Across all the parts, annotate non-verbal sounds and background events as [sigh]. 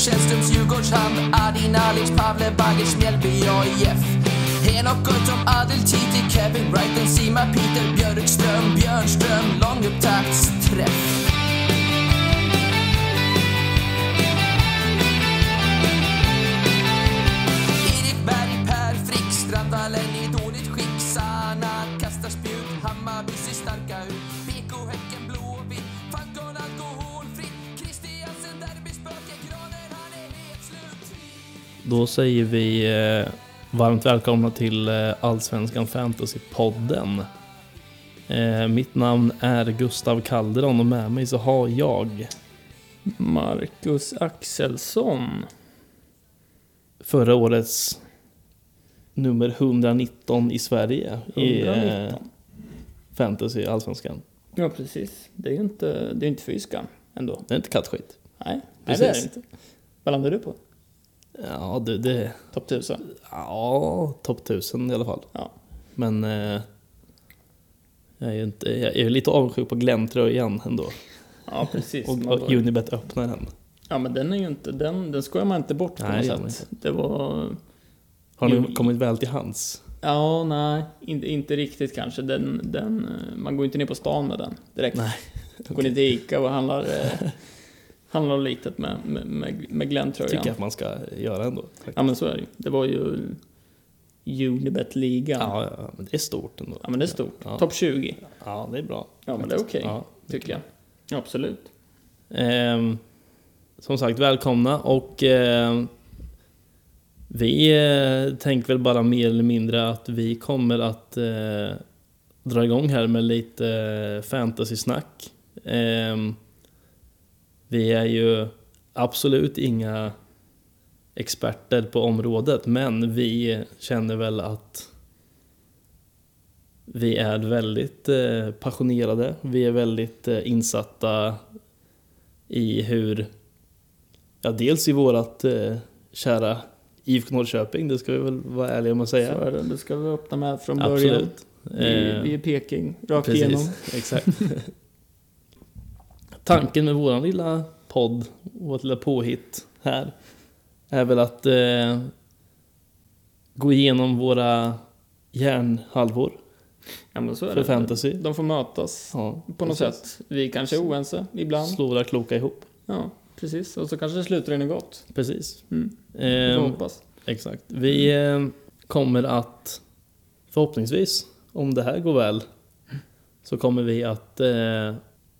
Källströms Djurgårdshamn, Adin Alic, Pavle Bagic, Mjällby AIF. Henok Goitom, Adel Titi, Kevin Wright, Sima Peter Björkström, Björnström, långupptaktsträff. Då säger vi eh, varmt välkomna till eh, Allsvenskan Fantasy-podden. Eh, mitt namn är Gustav Calderon och med mig så har jag Marcus Axelsson. förra årets nummer 119 i Sverige i eh, 119. Fantasy Allsvenskan. Ja, precis. Det är ju inte, det är inte fy skam ändå. Det är inte kattskit. Nej, nej det är det Precis. inte. Vad landar du på? Ja, du, det... Topp 1000? Ja, topp 1000 i alla fall. Ja. Men eh, jag är ju inte, jag är lite avundsjuk på Glenn-tröjan ändå. Ja, precis. Och, och Unibet öppnar den. Ja, men den är ju inte, den, den skojar man inte bort på Nej, något sätt. Det var... Har Jo. kommit väl till hands? Ja, nej, inte, inte riktigt kanske. Den, den, man går inte ner på stan med den direkt. Nej. Går ner till Ica och handlar, eh, [laughs] handlar litet med, med, med, Glenn-tröjan. Tycker jag att man ska göra ändå. Ja, men så är det. Det var ju Unibet-ligan. Ja, ja, men det är stort ändå. Ja, men det är stort. Ja. Topp 20. Ja, det är bra. Ja, men det är okej, Ja. tycker jag. Absolut. Ehm, som sagt, välkomna och ehm, vi eh, tänker väl bara mer eller mindre att vi kommer att eh, dra igång här med lite eh, fantasy-snack. Vi är ju absolut inga experter på området, men vi känner väl att vi är väldigt eh, passionerade. Vi är väldigt eh, insatta i hur, ja dels i vårat eh, kära IFK Norrköping, det ska vi väl vara ärliga med att Så säga. är det. Det ska vi öppna med från början. Absolut. Vi, vi är Peking, rakt igenom. Precis, [laughs] exakt. Tanken med våran lilla podd, vårt lilla påhitt här, är väl att eh, gå igenom våra hjärnhalvor Ja, men så är för det. fantasy. De får mötas Ja, på något precis. sätt. Vi kanske är oense ibland. Slå våra kloka ihop. Ja, precis. Och så kanske det slutar i något gott. Precis. Mm. Vi får Ehm, hoppas. Exakt. Vi eh, kommer att förhoppningsvis, om det här går väl, så kommer vi att eh,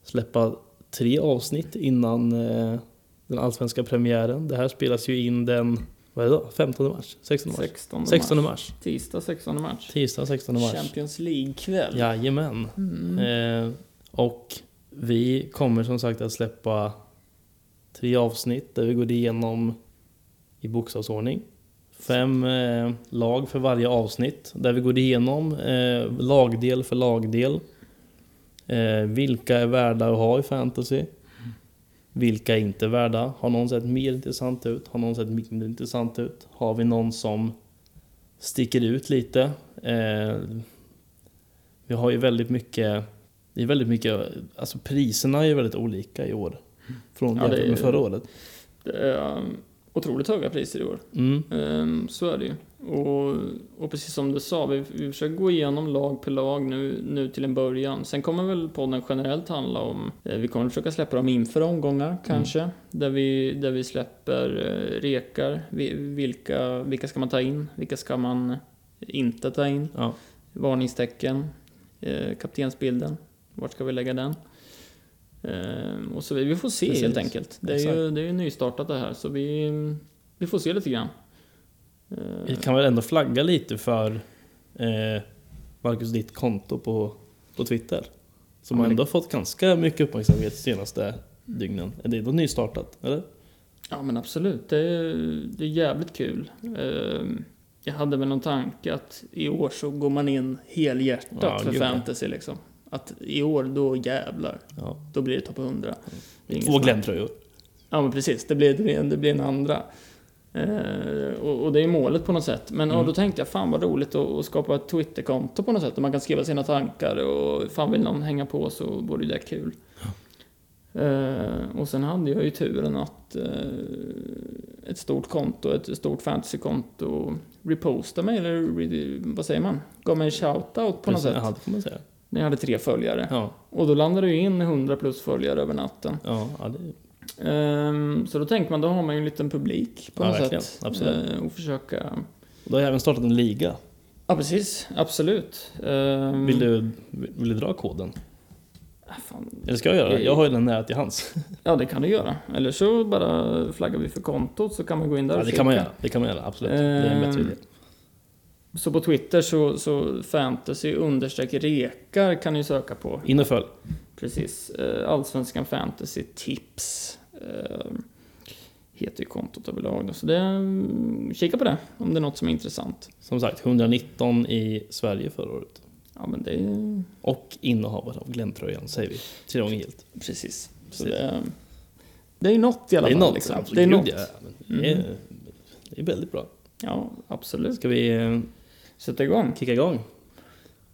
släppa tre avsnitt innan eh, den allsvenska premiären. Det här spelas ju in den, vad är det då? 15 mars? 16 mars? 16 mars. 16 mars. Tisdag 16 mars. Tisdag 16 mars. Champions League-kväll. Jajamän. Mm. Eh, och vi kommer som sagt att släppa tre avsnitt där vi går igenom i bokstavsordning. Fem eh, lag för varje avsnitt där vi går igenom eh, lagdel för lagdel. Eh, vilka är värda att ha i fantasy? Vilka är inte värda? Har någon sett mer intressant ut? Har någon sett mindre intressant ut? Har vi någon som sticker ut lite? Eh, vi har ju väldigt mycket, det är väldigt mycket, alltså priserna är ju väldigt olika i år. Från Ja, jämfört med förra året. Det är um, otroligt höga priser i år. Mm. Ehm, Så är det ju. Och, och precis som du sa, vi, vi försöker gå igenom lag per lag nu, nu till en början. Sen kommer väl podden generellt handla om, eh, vi kommer försöka släppa dem inför omgångar kanske. Där, vi, där vi släpper eh, rekar, Vi- vilka, vilka ska man ta in, vilka ska man inte ta in. Ja. Varningstecken, eh, kaptensbilden, vart ska vi lägga den? Ehm, och så. Vi får se Precis. helt enkelt. Det är, ju, det är ju nystartat det här, så vi, vi får se lite grann. Eh, Vi kan väl ändå flagga lite för eh, Marcus, ditt konto på, på Twitter. Som Ja, har ändå fått ganska mycket uppmärksamhet de senaste dygnen. Är det ändå nystartat? Eller? Ja men absolut, det är, det är jävligt kul. Ehm, Jag hade väl någon tanke att i år så går man in helhjärtat Ja, för gud, fantasy liksom. Att i år, då jävlar, Ja. då blir det topp 100. Det är inget Två. Glenn-tröjor. Ja men precis, det blir, det blir, det blir en andra. Eh, och, och det är målet på något sätt. Men ja, Mm. då tänkte jag, fan vad roligt att, att skapa ett Twitterkonto på något sätt. Där man kan skriva sina tankar och fan vill någon hänga på så vore det kul. Eh, och sen hade jag ju turen att eh, ett stort konto, ett stort fantasykonto repostade mig, eller vad säger man? Gav mig en shoutout på något Precis, sätt. Ja, det får man säga. När jag hade tre följare. Ja, Och då landade ju in 100 plus följare över natten. ja, ja det, Ehm, så då tänker man, då har man ju en liten publik på Ja, något verkligen. sätt. Absolut. Eh, och försöka... du har även startat en liga. Ja, precis. Absolut. Ehm, Vill du, vill du dra koden? ah, fan. Eller ska jag göra det? Jag har ju den nära till hands. [laughs] Ja, det kan du göra. Eller så bara flaggar vi för kontot så kan man gå in där Ja, och det kan man göra. Det kan man göra, absolut. Det är en bättre Ehm, idé. Så på Twitter så, så fantasy understreck rekar kan ni söka på. In och följ. Precis. Eh, Allsvenskan fantasy tips. Eh, heter ju kontot överlag. Så det, mm, kika på det om det är något som är intressant. Som sagt, 119 i Sverige förra året. Ja men det är Och innehavare av Glentröjan, säger vi. Tre gånger helt. precis. Så Precis. det, det är något i alla Det är fall. något. liksom. absolut. Det är något. ja, men det, är, det är väldigt bra. Ja, absolut. Ska vi eh, Sätta igång. kicka igång?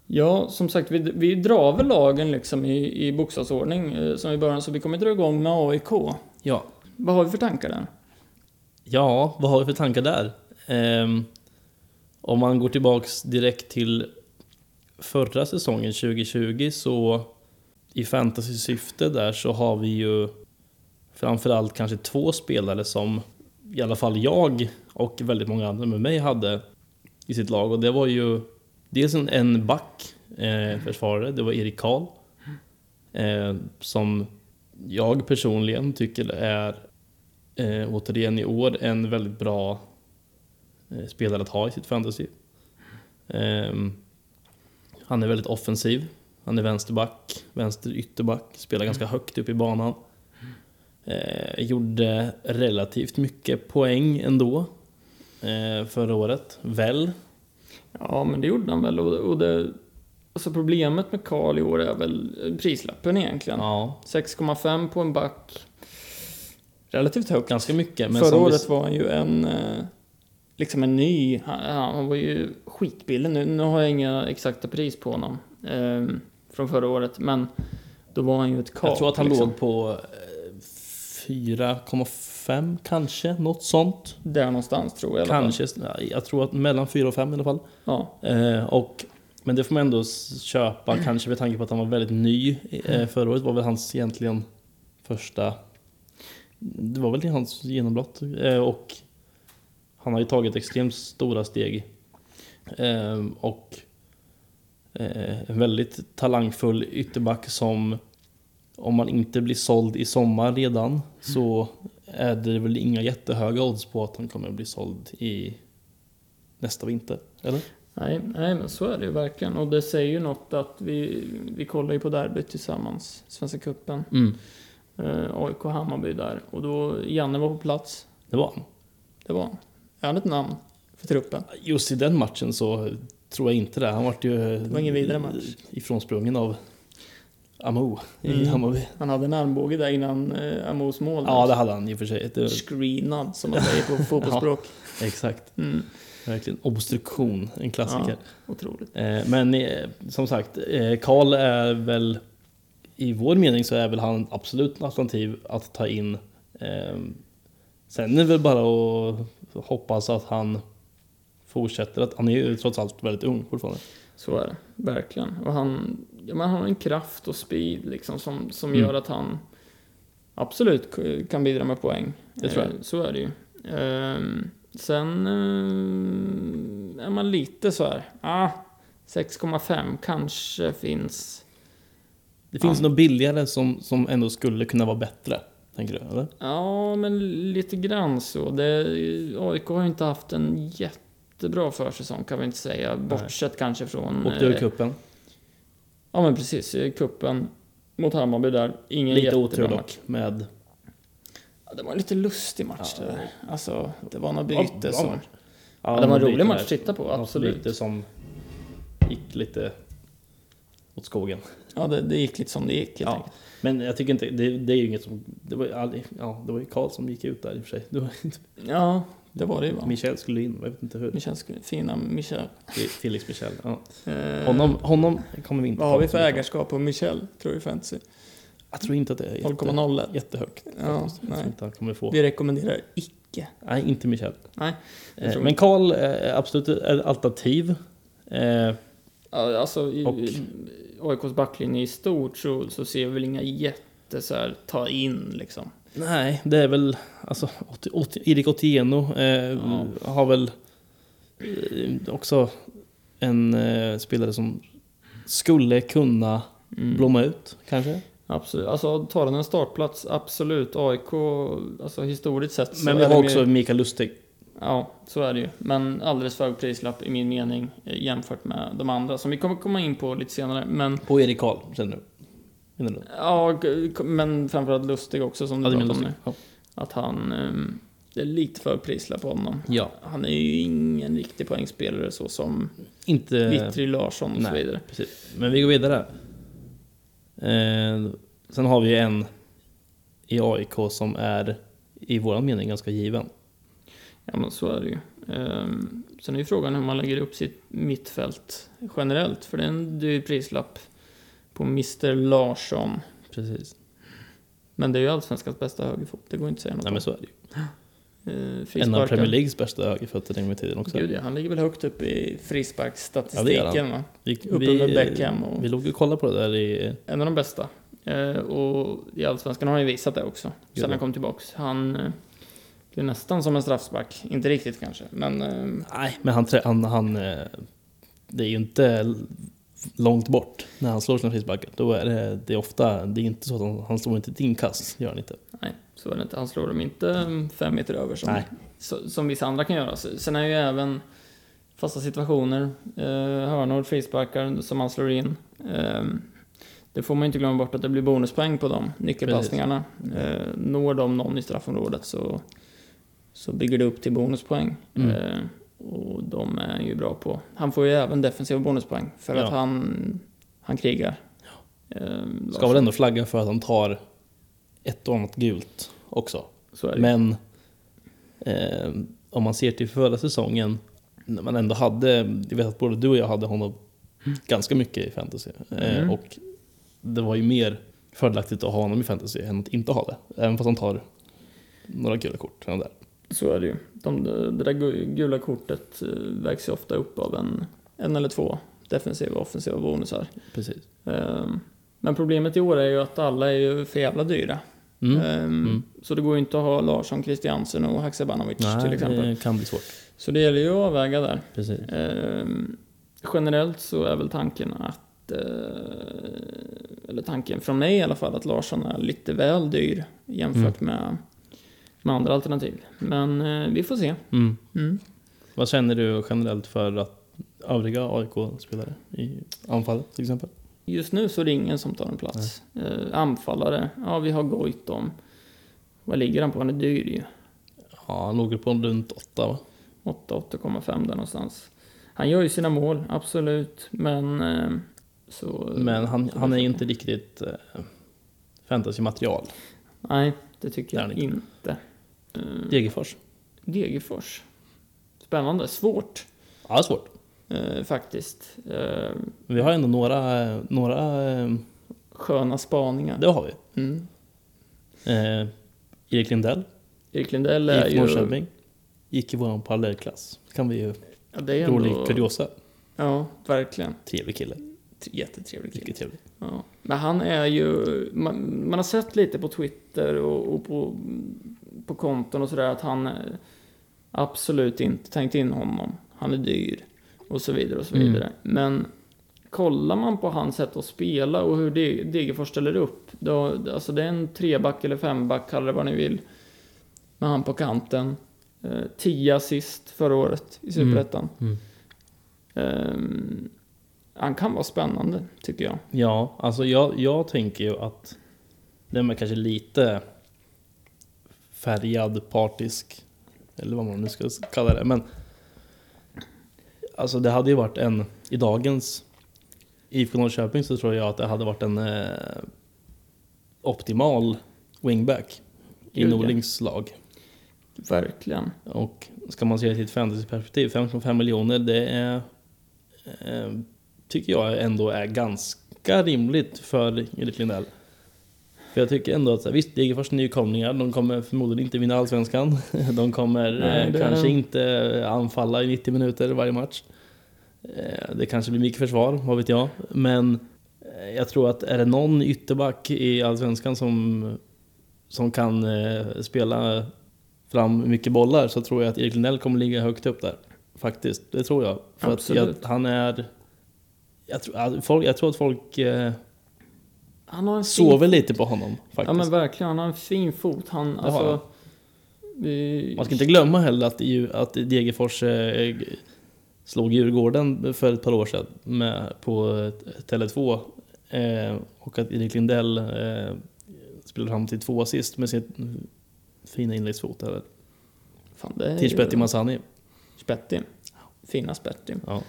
Ja, som sagt, vi, vi drar väl lagen liksom i, i bokstavsordning eh, som i början, så vi kommer dra igång med AIK. Ja. Vad har vi för tankar där? Ja, vad har vi för tankar där? Ehm, om man går tillbaks direkt till förra säsongen 2020 så i fantasy-syfte där så har vi ju framförallt kanske två spelare som i alla fall jag och väldigt många andra med mig hade i sitt lag och det var ju dels en, en back eh, försvarare, det var Erik Karl eh, som jag personligen tycker är eh, återigen i år en väldigt bra eh, spelare att ha i sitt fantasy. Ehm, han är väldigt offensiv. Han är vänsterback, vänster ytterback, spelar ganska högt upp i banan. Eh, gjorde relativt mycket poäng ändå Eh, förra året, väl? Ja, men det gjorde han väl. Och det, alltså problemet med Karl i år är väl prislappen egentligen. Ja. 6,5 på en back. Relativt högt. Ganska mycket. Men förra året vi... var han ju en eh, liksom en ny. Han, han var ju skitbillig. Nu, nu har jag inga exakta pris på honom eh, från förra året, men då var han ju ett kap. Jag tror att han liksom. låg på eh, 4,5 fem kanske, något sånt. Där någonstans tror jag i alla Kanske, jag tror att mellan fyra och fem i alla fall. Ja. Eh, och, men det får man ändå köpa, kanske med tanke på att han var väldigt ny. Eh, mm. förra året var väl hans egentligen första... Det var väl hans genombrott. Eh, och han har ju tagit extremt stora steg. Eh, och eh, en väldigt talangfull ytterback som om man inte blir såld i sommar redan mm. så är det väl inga jättehöga odds på att han kommer att bli såld i nästa vinter, eller? nej, nej, men så är det ju verkligen. Och det säger ju något att vi, vi kollar ju på derbyt tillsammans, Svenska Cupen. Mm. Eh, AIK Hammarby där. Och då, Janne var på plats. Det var han. Det var han. Är han ett namn för truppen? Just i den matchen så tror jag inte det. Han vart ju Det var ingen vidare match. ifrånsprungen av Amo i Mm. Hammarby. Han hade en armbåge där innan eh, Amos mål. där. Ja, det hade han i och för sig. Det, Screenad, som man säger på [laughs] fotbollsspråk. exakt. Mm. Verkligen. Obstruktion, en klassiker. Otroligt. Eh, men eh, som sagt, eh, Karl är väl i vår mening så är väl han absolut ett alternativ att ta in. Eh, sen är det väl bara att hoppas att han fortsätter. Att, han är ju trots allt väldigt ung fortfarande. Så är det, verkligen. Och han, ja, men han har en kraft och speed liksom som, som Mm. gör att han absolut kan bidra med poäng. Det tror jag. Eh, Så är det ju. Ehm, sen eh, är man lite så här, ah, 6,5 kanske finns. Det finns Ja. något billigare som, som ändå skulle kunna vara bättre. Tänker du? Eller? Ja, men lite grann så. Det, AIK har ju inte haft en jättebra försäsong kan vi inte säga. Bortsett kanske från... Åkte ur eh, cupen. Ja men precis, kuppen mot Hammarby där. Ingen Lite otur dock med... Ja, det var en lite lustig match Ja. det där. Alltså, det var något byte bra som... Ja, det var en rolig match att titta på, absolut. byte som gick lite åt skogen. Ja, det, det gick lite som det gick helt Ja. enkelt. Men jag tycker inte, det, det är ju inget som... Det var ja, det var ju Karl som gick ut där i och för sig. Ja, det var det ju va. Michel skulle in, jag vet inte hur. Det känns fina Michel. Felix Michel. Ja. Eh, Honom, honom kommer vi inte Vad har vi för ägarskap på Michel, tror du fantasy? Jag tror inte att det är jätte, 0,01. jättehögt. Ja, nej. inte han kommer få. Vi rekommenderar icke. Nej, inte Michel. Nej, Eh, men. Karl är absolut ett alternativ. Eh, Alltså, i, Och- i AIKs backlinje i stort så, så ser vi väl inga jätte så här, ta in liksom. Nej, det är väl... Alltså, Erik Otieno eh, Ja. har väl eh, också en eh, spelare som skulle kunna Mm. blomma ut, kanske. Absolut. Alltså, tar han en startplats, absolut. AIK, alltså historiskt sett Men vi har också ju, Mikael Lustig. Ja, så är det ju. Men alldeles för hög prislapp i min mening eh, jämfört med de andra som vi kommer komma in på lite senare. Men På Erik Karl, känner du? Menar du? Ja, men framförallt Lustig också som du Ja, pratade om nu. Ja. Att han... ehm, det är lite för prislapp på honom. ja. Han är ju ingen riktig poängspelare så som Inte... Vittry Larsson och så nej. vidare. Precis. Men vi går vidare. Eh, sen har vi en i AIK som är i våran mening ganska given. Ja, men så är det ju. Ehm, sen är ju frågan hur man lägger upp sitt mittfält generellt. För det är en dyr prislapp på Mr Larsson. Precis. Men det är ju allsvenskans bästa högerfot. Det går inte att säga något Nej men så är det ju. Ehm, En av. Premier Leagues bästa högerfötter en gång i tiden också. Gud ja, han ligger väl högt upp i frisparksstatistiken Ja, det va? Vi, Uppe med Beckham och- vi låg och kollade på det där i... En av de bästa. Eh, och i Allsvenskan har han ju visat det också. Gud, Sen ja. han kom tillbaks. Han eh, blev nästan som en straffspark. Inte riktigt kanske, men eh, Nej, men han, han, han... eh, Det är ju inte långt bort när han slår sina frisparkar. Då är det, det är ofta... Det är inte så att han, han slår inte ett inkast, gör han inte. nej, så är det inte. Han slår dem inte fem meter över som, så, som vissa andra kan göra. Sen är ju även fasta situationer, eh, hörnor, frisparkar som han slår in. Eh, det får man inte glömma bort att det blir bonuspoäng på de nyckelpassningarna. Eh, når de någon i straffområdet så, så bygger det upp till bonuspoäng. Mm. Eh, och de är ju bra på. Han får ju även defensiva bonuspoäng för Ja. att han, han krigar. Eh, Ska Larsson. väl ändå flagga för att han tar ett och annat gult också. Men eh, om man ser till förra säsongen, när man ändå hade, jag vet att både du och jag hade honom ganska mycket i fantasy. Eh, Mm. och det var ju mer fördelaktigt att ha honom i fantasy än att inte ha det. Även fast han tar några gula kort. Där. Så är det ju. De, det där gu- gula kortet eh, vägs ju ofta upp av en, en eller två defensiva och offensiva bonusar. Precis. Ehm, Men problemet i år är ju att alla är ju för jävla dyra. Mm. Ehm, Mm. Så det går ju inte att ha Larsson, Christiansen och Haksabanovic till Nej, exempel. det kan bli svårt. Så det gäller ju att avväga där. Precis. Ehm, generellt så är väl tanken att, eh, eller tanken från mig i alla fall, att Larsson är lite väl dyr jämfört med, med andra alternativ. Men eh, vi får se. Mm. Mm. Vad känner du generellt för att övriga AIK-spelare i anfallet till exempel? Just nu så är det ingen som tar en plats. Eh, anfallare, ja vi har Goitom. Vad ligger han på? Han är dyr ju. Ja, han låg på runt åtta va? 8-8,5 där någonstans. Han gör ju sina mål, absolut, men... Eh, så, Men han, han är inte riktigt eh, fantasy-material. Nej, det tycker jag han inte. Eh, Degerfors. Degerfors. Spännande, svårt Ja, svårt. eh, faktiskt. Eh, Vi har ändå några, några eh, sköna spaningar. det har vi. Mm. Eh, Erik Lindell, Erik Lindell är ju... Norrköping. Gick i vår parallellklass. kan vi ju, Ja, det är ändå... kuriosa. Ja, verkligen. Trevlig kille. Jättetrevlig kille. Mycket trevlig. Ja. Men han är ju, man, man har sett lite på Twitter och, och på, på konton och sådär att han är absolut inte tänkt in honom. Han är dyr och så vidare och så Mm. vidare. Men kollar man på hans sätt att spela och hur De- Degerfors ställer upp. Då, alltså det är en treback eller femback, kalla det vad ni vill. Med han på kanten. Eh, tio assist förra året i Superettan. Mm. Ehm, han kan vara spännande, tycker jag. Ja, alltså jag, jag tänker ju att den är kanske lite färgad, partisk, eller vad man nu ska kalla det. Men alltså det hade ju varit en, i dagens IFK Norrköping så tror jag att det hade varit en eh, optimal wingback i. Norlings lag. Verkligen. Och ska man se det i ett fantasyperspektiv, 5,5 miljoner, det är, eh, tycker jag ändå är ganska rimligt för Erik Lindell. För jag tycker ändå att så här, visst, Degerfors är nykomlingar. De kommer förmodligen inte vinna Allsvenskan. [laughs] De kommer Nej, eh, det- kanske inte anfalla i 90 minuter varje match. Eh, det kanske blir mycket försvar, vad vet jag. Men eh, jag tror att är det någon ytterback i Allsvenskan som, som kan spela fram mycket bollar så tror jag att Erik Lindell kommer ligga högt upp där. Faktiskt, det tror jag. För att jag, Absolut. han är... Jag tror, att folk, jag tror att folk Han har en fin sover lite på honom faktiskt. Ja men verkligen, han har en fin fot. Han, alltså... Vi, Man ska inte glömma heller att, att Degerfors eh, slog Djurgården för ett par år sedan med, på eh, Tele2. Eh, och att Erik Lindell eh, spelade fram till två assist med sin fina inläggsfot. Eller? Fan, det är Till Spetti Masani. Spetti. Fina Spetti. Ja.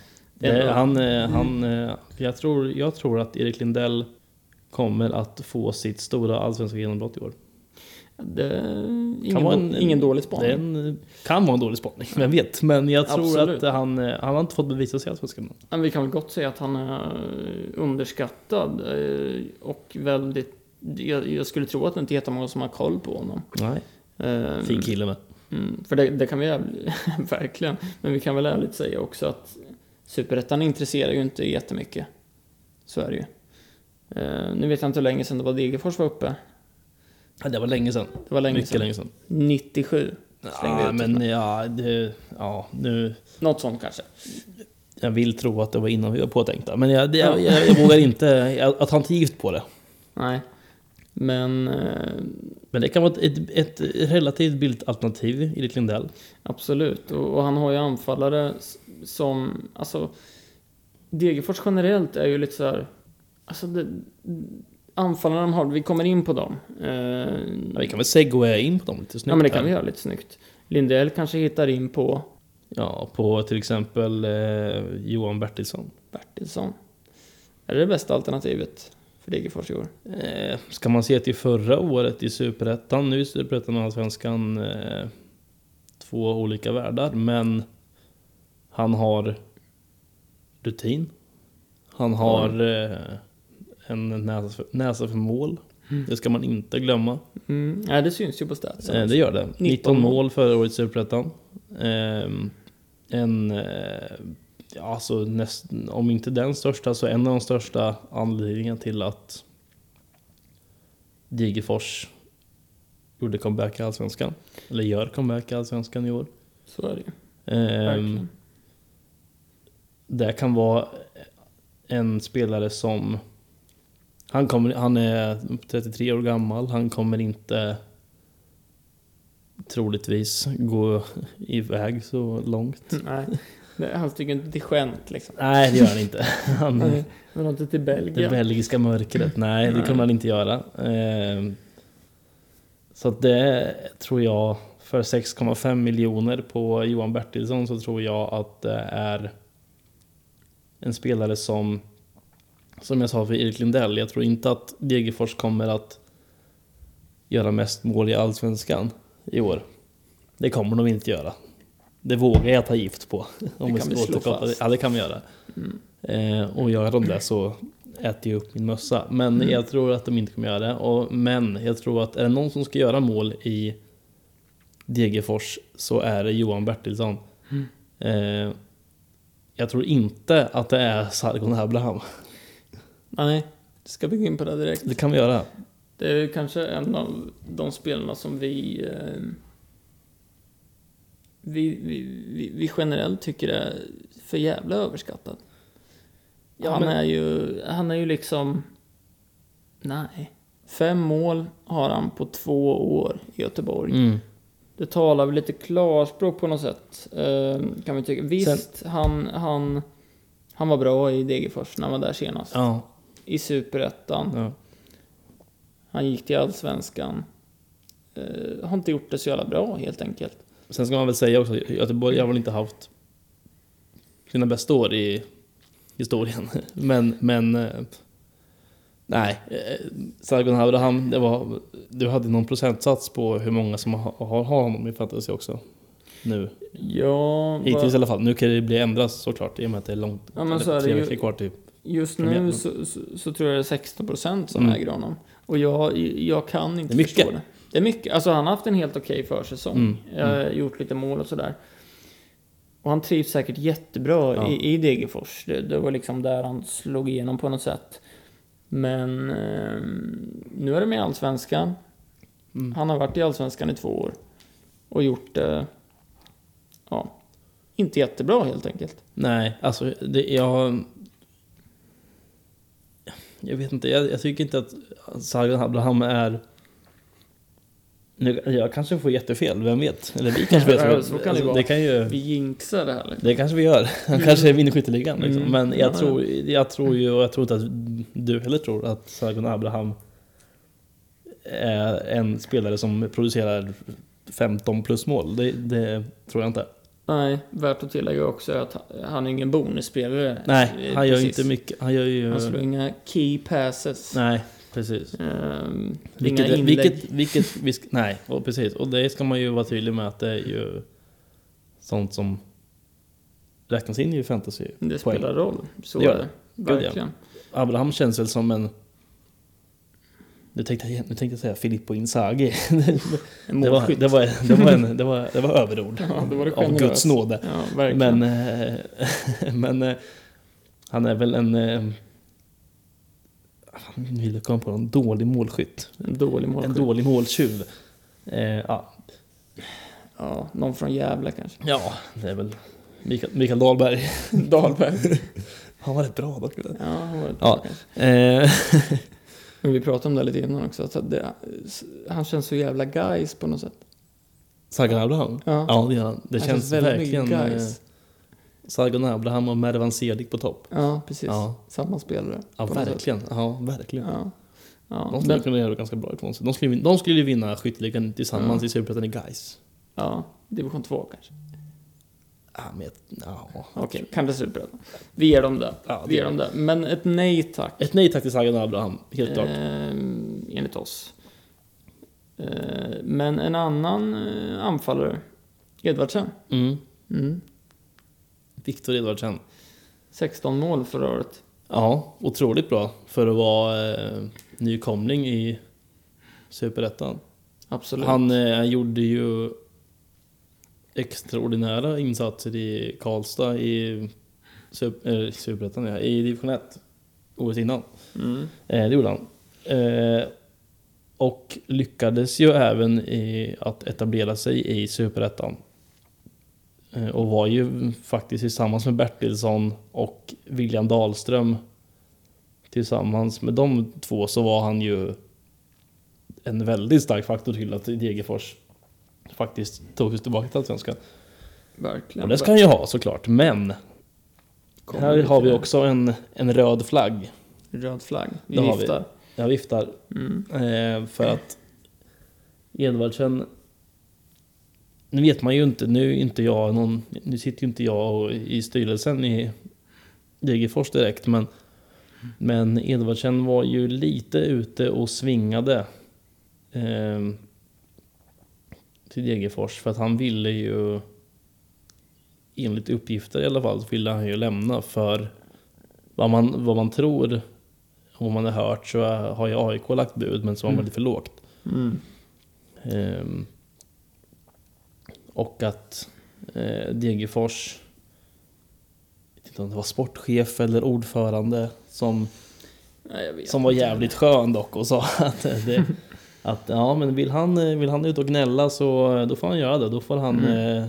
Han, han, jag, tror, jag tror att Erik Lindell kommer att få sitt stora allsvenska genombrott i år. Det Kan vara en- ingen dålig spaning. är en, kan vara en dålig spaning, vem vet. Men jag tror Absolut. att han, eh, han har inte fått bevisa sig i Allsvenskan. Men vi kan väl gott säga att han är underskattad eh, och väldigt... Jag, jag skulle tro att det inte är jättemånga som har koll på honom. Nej. Eh, Fin kille med. Mm, för det, det kan vi [laughs] verkligen. Men vi kan väl ärligt säga också att Superettan intresserar ju inte jättemycket. Så är det ju. Eh, nu vet jag inte hur länge sedan det var Degerfors var uppe. Ja, det var länge sedan. Det var länge Mycket sedan. länge sedan. 97. slängde vi Ja, men ja, det, ja, nu... Något sånt kanske. Jag vill tro att det var innan vi var påtänkta. Men jag, det, jag, jag, jag vågar inte... Gift på det. Nej. Men eh, Men det kan vara ett, ett, ett relativt billigt alternativ i Erik Lindell. absolut. Och, och han har ju anfallare som... Alltså, Degerfors generellt är ju lite så här... Alltså, det, anfallarna de har, vi kommer in på dem. Eh, Ja, vi kan väl segwaya in på dem lite snyggt Ja men det kan här. vi göra lite snyggt. Lindell kanske hittar in på Ja, på till exempel eh, Johan Bertilsson. Bertilsson. Är det det bästa alternativet för Degerfors i år? Eh, ska man se till förra året i Superettan, nu är Superettan och Allsvenskan eh, två olika världar, men han har rutin. Han har eh, en näsa för, näsa för mål. Det ska man inte glömma. Mm. Nej, det syns ju på statsen. Eh, det gör det. 19, 19 mål förra året i Superettan. Eh, en, eh, ja, alltså näst, om inte den största så en av de största anledningarna till att Degerfors gjorde comeback i Allsvenskan. Eller gör comeback i Allsvenskan i år. Så är det ju. Eh, det kan vara en spelare som... Han, kommer, han är 33 år gammal, han kommer inte troligtvis gå iväg så långt. Nej, det, han sticker inte till skämt liksom. Nej, det gör han inte. Han, Han han inte till det Belgien. belgiska mörkret, nej, det Nej. kommer han inte göra. Eh, Så det tror jag, för 6,5 miljoner på Johan Bertilsson så tror jag att det är en spelare som, som jag sa för Erik Lindell, jag tror inte att Degerfors kommer att göra mest mål i Allsvenskan i år. Det kommer de inte göra. Det vågar jag ta gift på. Om Det kan vi slå fast. Ja, det kan vi göra. Mm. Eh, och gör de det så äter jag upp min mössa. Men Mm. jag tror att de inte kommer göra det. Och, men jag tror att är det någon som ska göra mål i Degerfors så är det Johan Bertilsson. Mm. Eh, jag tror inte att det är Sargon Abraham. Nej, ska vi gå in på det direkt? Det kan vi göra. Det är kanske en av de spelarna som vi, eh, vi, vi, vi, vi generellt tycker är för jävla överskattad. Ja, han, men- är ju, han är ju liksom... Nej. Fem mål har han på två år i Göteborg. Mm. Det talar väl lite klarspråk på något sätt. Eh, kan vi tycka. Visst, han, han, han var bra i Degerfors när han var där senast. Ja, I Superettan. ja. Han gick till Allsvenskan. Eh, har inte gjort det så jävla bra helt enkelt. Sen ska man väl säga också att Göteborg har väl inte haft sina bästa år i historien. [laughs] Men, men eh, nej, eh, Sargon Abraham, det var, du hade någon procentsats på hur många som har, har, honom i fantasy också. Nu. Ja, Hittills i va, alla fall. Nu kan det bli ändras såklart i och med att det är långt. Ja, men så är det ju- kvar till. Just nu så, så, så tror jag det är 16% som Mm. äger honom. Och jag, jag kan inte Det förstå det. Det är mycket. Alltså han har haft en helt okej försäsong. Mm, Eh, gjort lite mål och sådär. Och han trivs säkert jättebra Ja. i, i Degerfors. Det, det var liksom där han slog igenom på något sätt. Men eh, nu är det med i Allsvenskan. Mm. Han har varit i Allsvenskan i två år. Och gjort det... ja, inte jättebra helt enkelt. Nej, alltså det, jag... Jag vet inte, jag, jag tycker inte att Sargon Abraham är... Nu, jag kanske får jättefel, vem vet? Eller vi kanske vet. [laughs] Ja, så kan det vara. det kan ju... Vi jinxar det här liksom. Det kanske vi gör. Han kanske vinner skytteligan liksom. Mm. Men jag Ja. tror, jag tror ju, och jag tror inte att du heller tror, att Sargon Abraham är en spelare som producerar 15 plus mål. Det, det tror jag inte. Nej, värt att tillägga också att han är ingen bonusspelare. Nej, Eh, han gör precis. inte mycket. Han gör ju... Han slår inga key passes. Nej, precis. Ehm, Vilket, inga inlägg. vilket, vilket vi ska, nej, och precis. Och det ska man ju vara tydlig med att det är ju sånt som räknas in i fantasy. det spelar roll. Så Det gör det. Verkligen. Abraham känns väl som en... Nu tänkte jag, nu tänkte jag säga Filippo Inzaghi. [laughs] En det, var, det, var, det, var en, det, var, det var överord. [laughs] Ja, det var det av. Guds nåde. Ja. Men, eh, [laughs] men eh, han är väl en... eh, Nu vill jag komma på en dålig målskytt. en dålig En målskytt. dålig måltjuv. Eh, ja, Ja, någon från Gävle kanske. ja, det är väl Mikael, Mikael Dahlberg. Dahlberg. Han var rätt bra dock. Ja, han var Ja. bra kanske. Men vi pratade om det lite innan också. Att det, han känns så jävla guys på något sätt. Abraham? Ja. Ja, det, han. det Han känns väldigt verkligen... Eh, guys. Sargon Abraham och Mervan Sedik på topp. Ja, precis. Ja. Samma spelare. Ja, verkligen. Ja, verkligen. Ja. Ja. De skulle Men, kunna göra det ganska bra ifrån sig. De skulle, vin- de skulle ju vinna skytteligan tillsammans Ja. i Superettan i Gais. ja, division 2 kanske. Ja, men ja. Okej, kanske superettan. Vi ger dem det. Ja, Vi ger dem det. Men ett nej tack. Ett nej tack till Sargon Abraham, helt klart. Ehm, enligt oss. Ehm, men en annan eh, anfallare, Edvardsen. Mm. Mm. Viktor Edvardsen. 16 mål förra året. Ja, otroligt bra för att vara eh, nykomling i Superettan. Absolut. Han eh, gjorde ju extraordinära insatser i Karlstad i eh, Superettan, ja, i division 1. Året innan. Mm. Eh, det gjorde han. Eh, och lyckades ju även i att etablera sig i Superettan. Eh, och var ju faktiskt tillsammans med Bertilsson och William Dahlström tillsammans med de två så var han ju en väldigt stark faktor till att Degerfors faktiskt tog sig tillbaka till Allsvenskan. Verkligen. Och det ska han ju ha såklart, men Kommer här har vi också en, en röd flagg. Röd flagg. Vi Det har vi. viftar. Jag viftar Mm. Eh, för att Edvardsen... Nu vet man ju inte, nu inte jag någon... Nu sitter ju inte jag i styrelsen i Degerfors direkt, men... Men Edvardsen var ju lite ute och svingade. Eh, till Degerfors, för att han ville ju... Enligt uppgifter i alla fall, så ville han ju lämna för vad man, vad man tror om man har hört så har ju AIK lagt bud, men så var Mm. lite för lågt. Mm. Ehm, och att eh, Degerfors, jag vet inte om det var sportchef eller ordförande, som, Nej, som var jävligt skön dock och sa [laughs] att, det, att ja, men vill han, eh, vill han ut och gnälla så eh, då får han göra det. Då får han Mm. eh,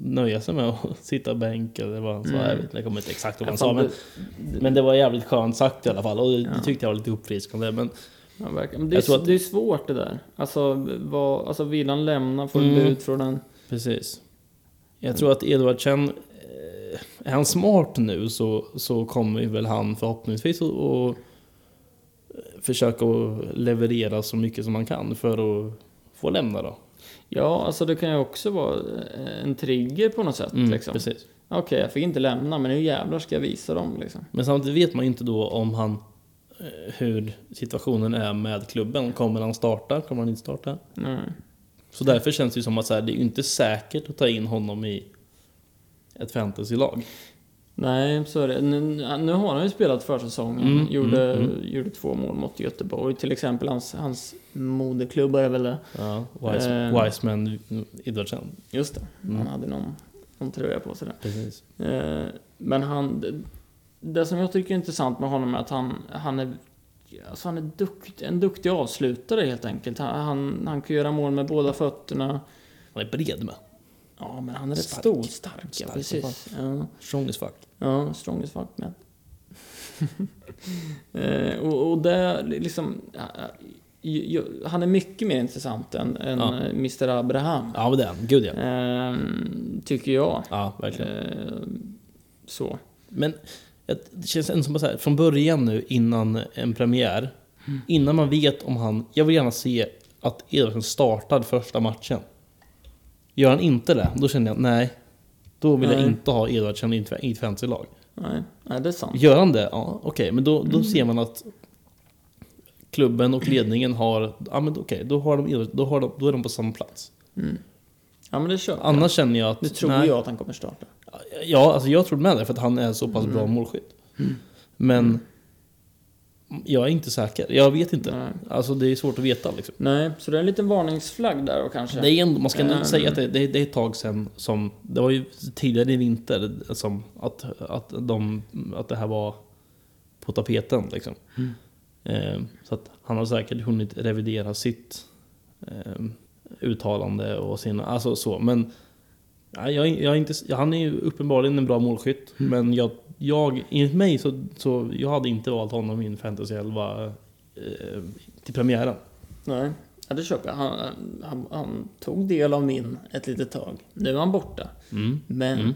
nöja sig med [laughs] att sitta bänk eller vad han sa. Mm. Jag, vet, inte, jag kommer inte exakt vad han sa, men, det- men det var jävligt skönt sagt i alla fall. Och det, Ja. tyckte jag var lite uppfriskande. Men Ja. Men det, är, att- det är svårt det där. Alltså, vad, alltså vill han lämna, får Mm. bud från en... Precis. Jag tror att Edvardsen, eh, är han smart nu så, så kommer väl han förhoppningsvis att försöka leverera så mycket som han kan för att få lämna då. Ja, alltså det kan ju också vara eh, en trigger på något sätt. Mm, liksom. Precis. Okej, jag fick inte lämna, men nu jävlar ska jag visa dem liksom. Men samtidigt vet man ju inte då om han eh, hur situationen är med klubben. Kommer han starta? Kommer han inte starta? Nej. Så därför känns det ju som att så här, det är inte säkert att ta in honom i ett fantasylag. Nej, så är det. Nu, nu har han ju spelat försäsongen. Mm, gjorde, mm, gjorde två mål mot Göteborg. Till exempel hans, hans moderklubba är väl det. Ja, Wise, Eh. Wiseman Edvardsen. Just det. Mm. Han hade någon, någon tröja på sig där. Precis. Eh, men han... Det, det som jag tycker är intressant med honom är att han, han är... Alltså han är dukt, en duktig avslutare helt enkelt. Han, han, han kan göra mål med båda fötterna. Han är bred med. Ja, men han är rätt Stark. stor. Stark, ja, Stark precis. Ja. Strong as fuck. Ja, strong as fuck man. [laughs] eh, och, och det liksom... ju- han är mycket mer intressant än, än Ja. eh, Mr Abraham. Ja, men det är han. Gud ja. Ehm, tycker jag. Ja, verkligen. Ehm, så. Men det känns ändå som att här, från början nu innan en premiär, innan man vet om han... Jag vill gärna se att Edvardsen startar första matchen. Gör han inte det, då känner jag nej. Då vill jag Nej. inte ha Edvardsen i ett- fantasylag. Nej, nej, det är sant. Gör han det, ja okej, men då, då ser man att klubben och ledningen har... Ja men okej, då, har de, Edvard- då, har de, då är de på samma plats. Ja, men det köper jag. Annars känner jag att... Nu tror nej, jag att han kommer starta. Ja, alltså jag tror med det för att han är så pass bra målskytt. Men jag är inte säker. Jag vet inte. Nej. Alltså det är svårt att veta liksom. Nej, så det är en liten varningsflagg där och kanske. Det är ändå, man ska ändå Mm. säga att det, det, det är ett tag sedan som... Det var ju tidigare i vinter som att, att, de, att det här var på tapeten liksom. Eh, så att han har säkert hunnit revidera sitt eh, uttalande och sina... Alltså så, men... Ja, jag, jag är inte, han är ju uppenbarligen en bra målskytt, men jag, jag, enligt mig så, så jag hade inte valt honom i en fantasy 11 eh, till premiären. Nej, ja, det köper jag. Han, han, han tog del av min ett litet tag. Nu är han borta. Mm. Men Mm.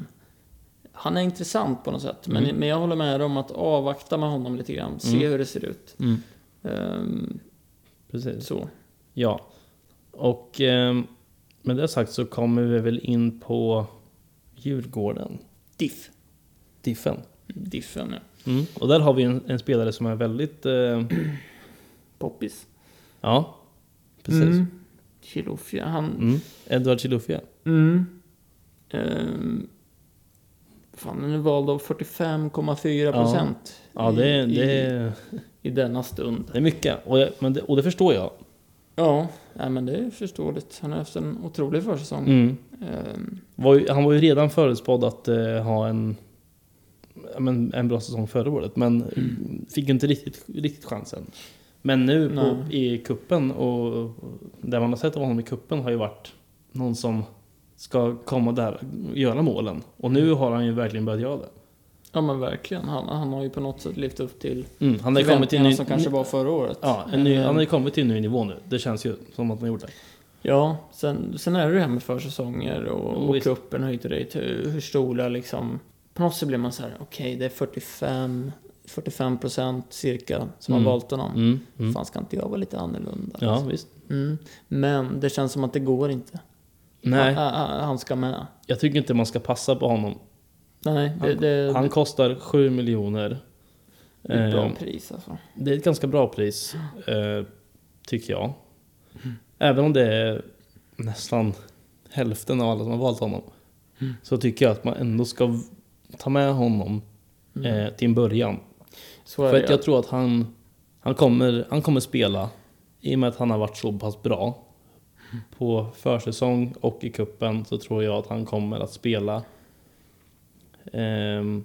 han är intressant på något sätt. Men, Mm. men jag håller med om att avvakta med honom lite grann. Se Mm. hur det ser ut. Mm. Ehm, Precis. så. Ja. Och eh, med det sagt så kommer vi väl in på Djurgården. Diff. Diffen. Diffen, ja. Mm. Och där har vi en, en spelare som är väldigt... Eh, [clears throat] Poppis. ja, precis. Mm. Chilufya, han... Mm. Edward Chilufya. Mm. Ehm, fan, han är vald av 45,4 procent. Ja, det, är- i, det, i, I denna stund. det är mycket. Och, jag, men det, och det förstår jag. Ja, nej, men det är förståeligt. Han har haft en otrolig försäsong. Mm. Ehm, Var ju, han var ju redan förutspådd att eh, ha en, men, en bra säsong förra året, men fick inte riktigt, riktigt chansen. Men nu på, i kuppen och och det man har sett av honom i kuppen har ju varit någon som ska komma där och göra målen. Och nu har han ju verkligen börjat göra det. Ja men verkligen. Han, han har ju på något sätt lyft upp till Mm, han har ju kommit till ny, som kanske var förra året. ja, ny, Ehm, han har ju kommit till en ny nivå nu. Det känns ju som att han har gjort det. Ja, sen, sen är det det här med försäsonger och, och cupen hit och dit. Hur, hur stora liksom... På något sätt blir man så här, okej det är 45, 45 procent cirka som Mm. har valt honom. Mm, mm. Fan ska inte jag vara lite annorlunda? Ja, liksom? visst. Mm. Men det känns som att det går inte. Nej, han- han ska med. jag tycker inte man ska passa på honom. Nej, det, Han, det, han kostar 7 miljoner. det är ett bra Ehm, pris alltså. Det är ett ganska bra pris, eh, tycker jag. Även om det är nästan hälften av alla som har valt honom. Så tycker jag att man ändå ska ta med honom eh, till en början. Så För det. att jag tror att han, han, kommer, han kommer spela, i och med att han har varit så pass bra på försäsong och i kuppen så tror jag att han kommer att spela. Ehm,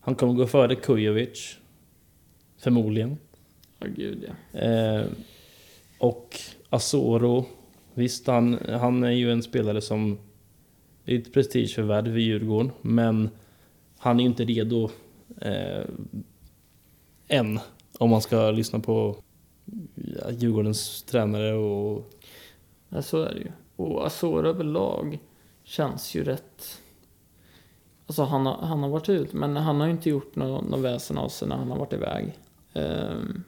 han kommer gå före Kujovic, förmodligen. Ja, gud ja. Eh, och Asoro, visst han, han är ju en spelare som är ett prestigeförvärv i Djurgården, men han är ju inte redo eh, än. Om man ska lyssna på ja, Djurgårdens tränare och... Ja, så är det ju. Och Azor överlag känns ju rätt... Alltså han har, han har varit ut, men han har ju inte gjort något nå väsen av sig när han har varit iväg. Ehm,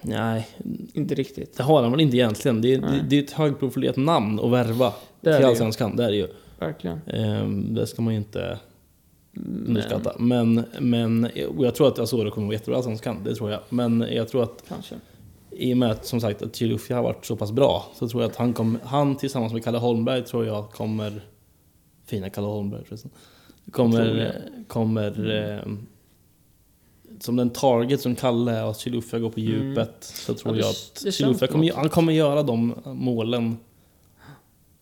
Nej, inte riktigt. det har han väl inte egentligen. Det, är- det, det är ett högprofilerat namn att värva Det till. Allsvenskan. Det är det ju. Verkligen. Eh, det ska man ju inte Men, underskatta. Men, men jag tror att Asoro kommer att vara jättebra Allsvenskan, det tror jag. Men jag tror att kanske. i och med att som sagt att Chilufya har varit så pass bra så tror jag att han, kom, han tillsammans med Kalle Holmberg tror jag kommer... Fina Kalle Holmberg förresten. Kommer, kommer eh, som den target som Kalle är och Chilufya går på Mm. djupet så tror Ja, det- jag att Chilufya kommer, han kommer göra de målen.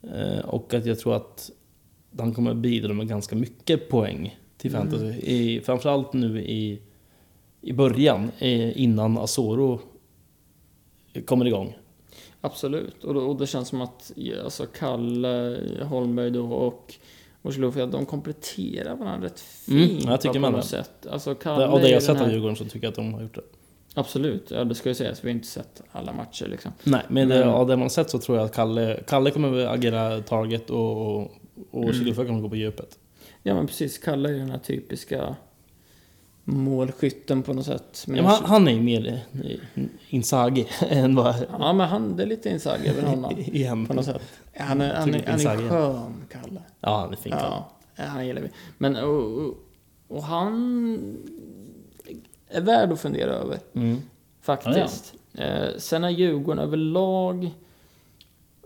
Eh, och att jag tror att han kommer bidra med ganska mycket poäng till Mm. fantasy. I, framförallt nu i, i början, eh, innan Asoro kommer igång. Absolut, och, då, och det känns som att alltså Kalle Holmberg då och och Chilufya, de kompletterar varandra rätt Mm, fint jag tycker på man något det. sätt. Alltså Kalle Av det jag den sett av här- Djurgården så tycker jag att de har gjort det. Absolut, ja det ska ju sägas, vi har inte sett alla matcher liksom. Nej, men det, Men- av det man sett så tror jag att Kalle, Kalle kommer agera target och, och, och Mm. Kommer gå på djupet. Ja men precis, Kalle är ju den här typiska målskytten på något sätt. Ja, men han, han är ju mer eh, Inzaghi [laughs] än vad... ja men han, det är lite Inzaghi över honom. [laughs] Igen. på något sätt. Han är, han är, han är skön, Kalle. Ja, han är fin. Ja, ja, han gillar vi. Men och, och, och han är värd att fundera över, Mm. faktiskt. Eh, sen är Djurgården överlag...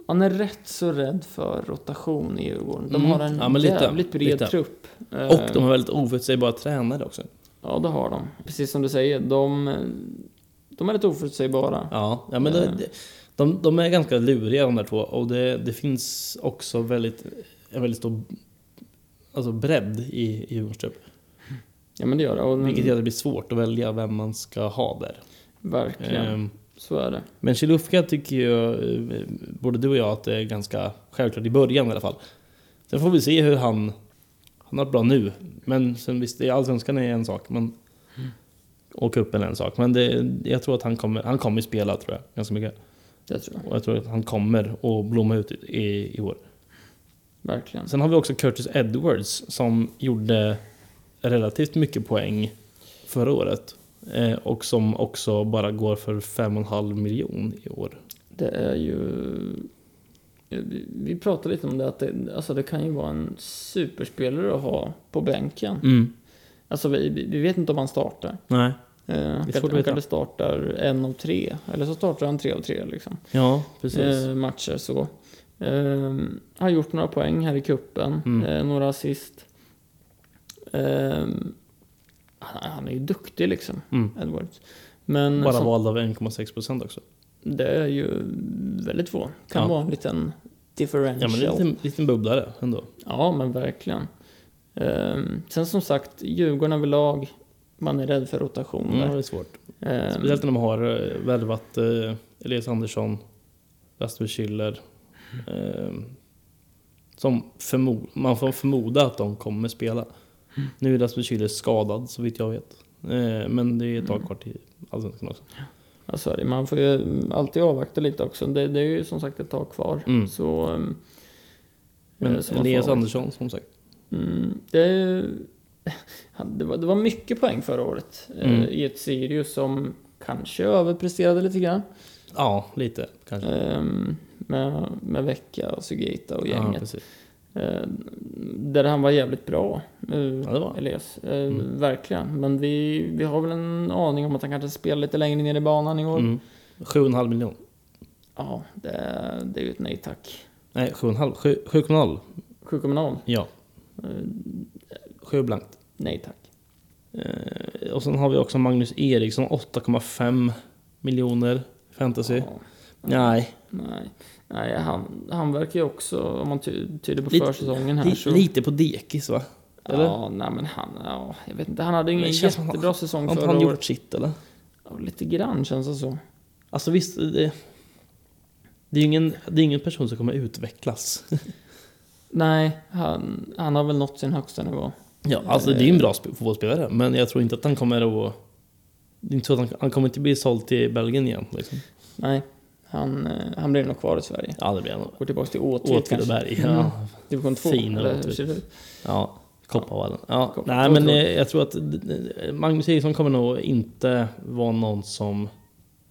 Man är rätt så rädd för rotation i Djurgården. De Mm. har en Ja, men lite, jävligt bred lite. trupp. Eh, Och de har väldigt oförutsägbara tränare också. Ja, det har de. Precis som du säger, de, de är lite oförutsägbara. Ja, ja men det, det, de, de är ganska luriga de där två. Och det, det finns också väldigt, en väldigt stor alltså bredd i, i trupp. Ja, men det gör det. Och, Vilket gör att det blir svårt att välja vem man ska ha där. Verkligen. Ehm, Så är det. Men Chilufka tycker ju, eh, både du och jag, att det är ganska självklart i början i alla fall. Sen får vi se hur han... Han har varit bra nu, men sen visst, allsvenskan är en sak. Men, och cupen är en sak. Men det, jag tror att han kommer, han kommer spela, tror jag, ganska mycket. Det tror jag. Och jag tror att han kommer att blomma ut i, i år. Verkligen. Sen har vi också Curtis Edwards som gjorde relativt mycket poäng förra året. Eh, och som också bara går för 5,5 miljon i år. Det är ju... Vi pratade lite om det, att det, alltså det kan ju vara en superspelare att ha på bänken. Mm. Alltså vi, vi vet inte om han startar. Nej. Eh, han kanske startar en av tre, eller så startar han tre av tre liksom. Ja, precis. eh, matcher så. Eh, har gjort några poäng här i kuppen, Mm. eh, några assist. Eh, han, han är ju duktig liksom, Mm. Edwards. Men Bara som, vald av 1,6 procent också. Det är ju väldigt få. Kan Ja. vara en liten differential. Ja, men det är en liten, liten bubblare ändå. Ja, men verkligen. Ehm, sen som sagt, Djurgården överlag, man är rädd för Mm, rotationer. det är svårt. Ehm, Speciellt när de har eh, värvat eh, Elias Andersson, Rasmus Schüller. Eh, som förmo- man får förmoda att de kommer spela. Nu är Rasmus Schüller skadad så vitt jag vet. Men det är ett tag kvar till Allsvenskan också. ja, så är det. Man får ju alltid avvakta lite också. Det, det är ju som sagt ett tag kvar. Mm. Så, ehm, Men eh, så Elias. Andersson som sagt. Mm, det, [laughs] det, var, det var mycket poäng förra året eh, Mm. i ett Sirius som kanske överpresterade lite grann. Ja, lite kanske. Ehm, med, med Vecka och Sugita och ja, gänget. precis. Eh, där han var jävligt bra, eh, Ja, det. Elias. Eh, Mm. Verkligen. Men vi, vi har väl en aning om att han kanske spelar lite längre ner i banan i år. Mm. 7,5 miljon. Ja, det, det är ju ett nej tack. Nej, 7,5. 7 7,0. 7,0. Ja. Eh, 7 blankt. nej tack. Eh, och sen har vi också Magnus Eriksson, 8,5 miljoner fantasy. Ja, Nej, nej. Nej, han, han verkar ju också, om man ty, tyder på Lite- försäsongen här så... lite på dekis va? Eller? Ja, nej men han, ja, jag vet inte. Han hade ingen känns som jättebra säsong Har inte förra han året. gjort sitt eller? Ja, lite grann känns det så. Alltså visst, det, det är ju ingen, det är ingen person som kommer utvecklas. [laughs] Nej, han, han har väl nått sin högsta nivå. ja, alltså det är ju en bra sp- fotbollsspelare, men jag tror inte att han kommer att... Inte att han, han kommer inte bli såld till Belgien igen. Liksom. Nej, han, eh, han blir nog kvar i Sverige. Ja, det blir han. Går tillbaka till Åtvid Åtvidaberg. Ja, Mm. Division 2. Fina Åtvid. ja. Kopparvallen. Ja, Koppar- nej, men Otroligt. eh, jag tror att Magnus Eriksson kommer nog inte vara någon som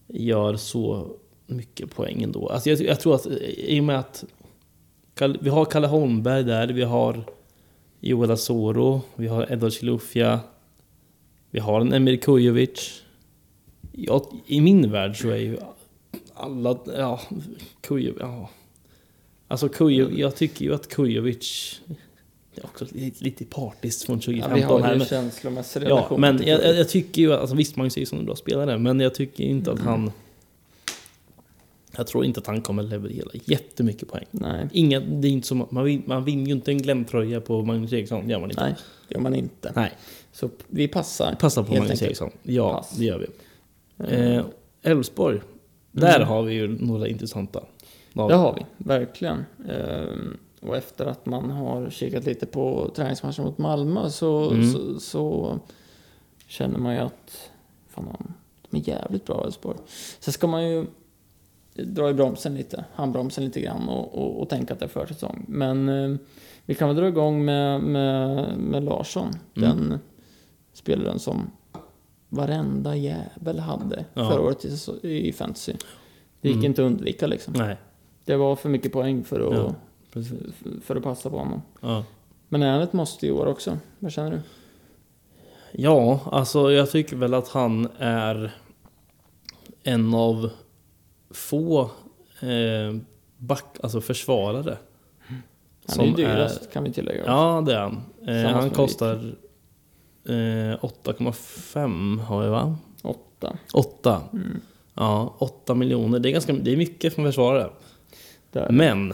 gör så mycket poäng ändå. Alltså jag, jag tror att eh, i och med att vi har Kalle Holmberg där, vi har Joel Asoro, vi har Edward Chilufya, vi har en Emir Kujovic. Jag, I min värld så är ju alla, ja, Kujovic, ja. Alltså Kujovic, jag tycker ju att Kujovic också lite, lite partiskt från Ja, 2015 vi har ju Men, känslomässig ja, relation men till jag, jag, jag tycker ju, alltså visst Magnus Eriksson är en bra spelare, men jag tycker inte att han... Jag tror inte att han kommer leverera jättemycket poäng. Nej, Inga, det är inte som, man, vin, man vinner ju inte en glömtröja på Magnus Eriksson, gör man inte. nej, gör man inte. Nej. Så vi passar. Passa på Magnus enkelt. Eriksson. Ja, Pass. det gör vi. Eh, Eh, Elfsborg. Där Mm. har vi ju några intressanta. Det har vi, verkligen. Ehm, och efter att man har kikat lite på träningsmatchen mot Malmö så, Mm. så, så känner man ju att fan, de- är jävligt bra Elfsborg. Sen ska man ju dra i bromsen lite, handbromsen lite grann och, och, och tänka att det är försäsong. Men eh, vi kan väl dra igång med, med, med Larsson, Mm. den spelaren som varenda jävel hade Ja. förra året i, i fantasy. Det gick Mm. inte att undvika liksom. Nej, Det var för mycket poäng för att, Ja. Precis. för, att passa på honom. Ja. Men är han ett måste i år också? Vad känner du? ja, alltså jag tycker väl att han är en av få eh, back, alltså försvarare. Han är ju dyrast kan vi tillägga. Ja, det är han. Eh, han kostar eh, 8,5 har vi va? Åtta. 8. Mm. Ja, 8 miljoner. Det är, ganska, det är mycket för en försvarare. Där. Men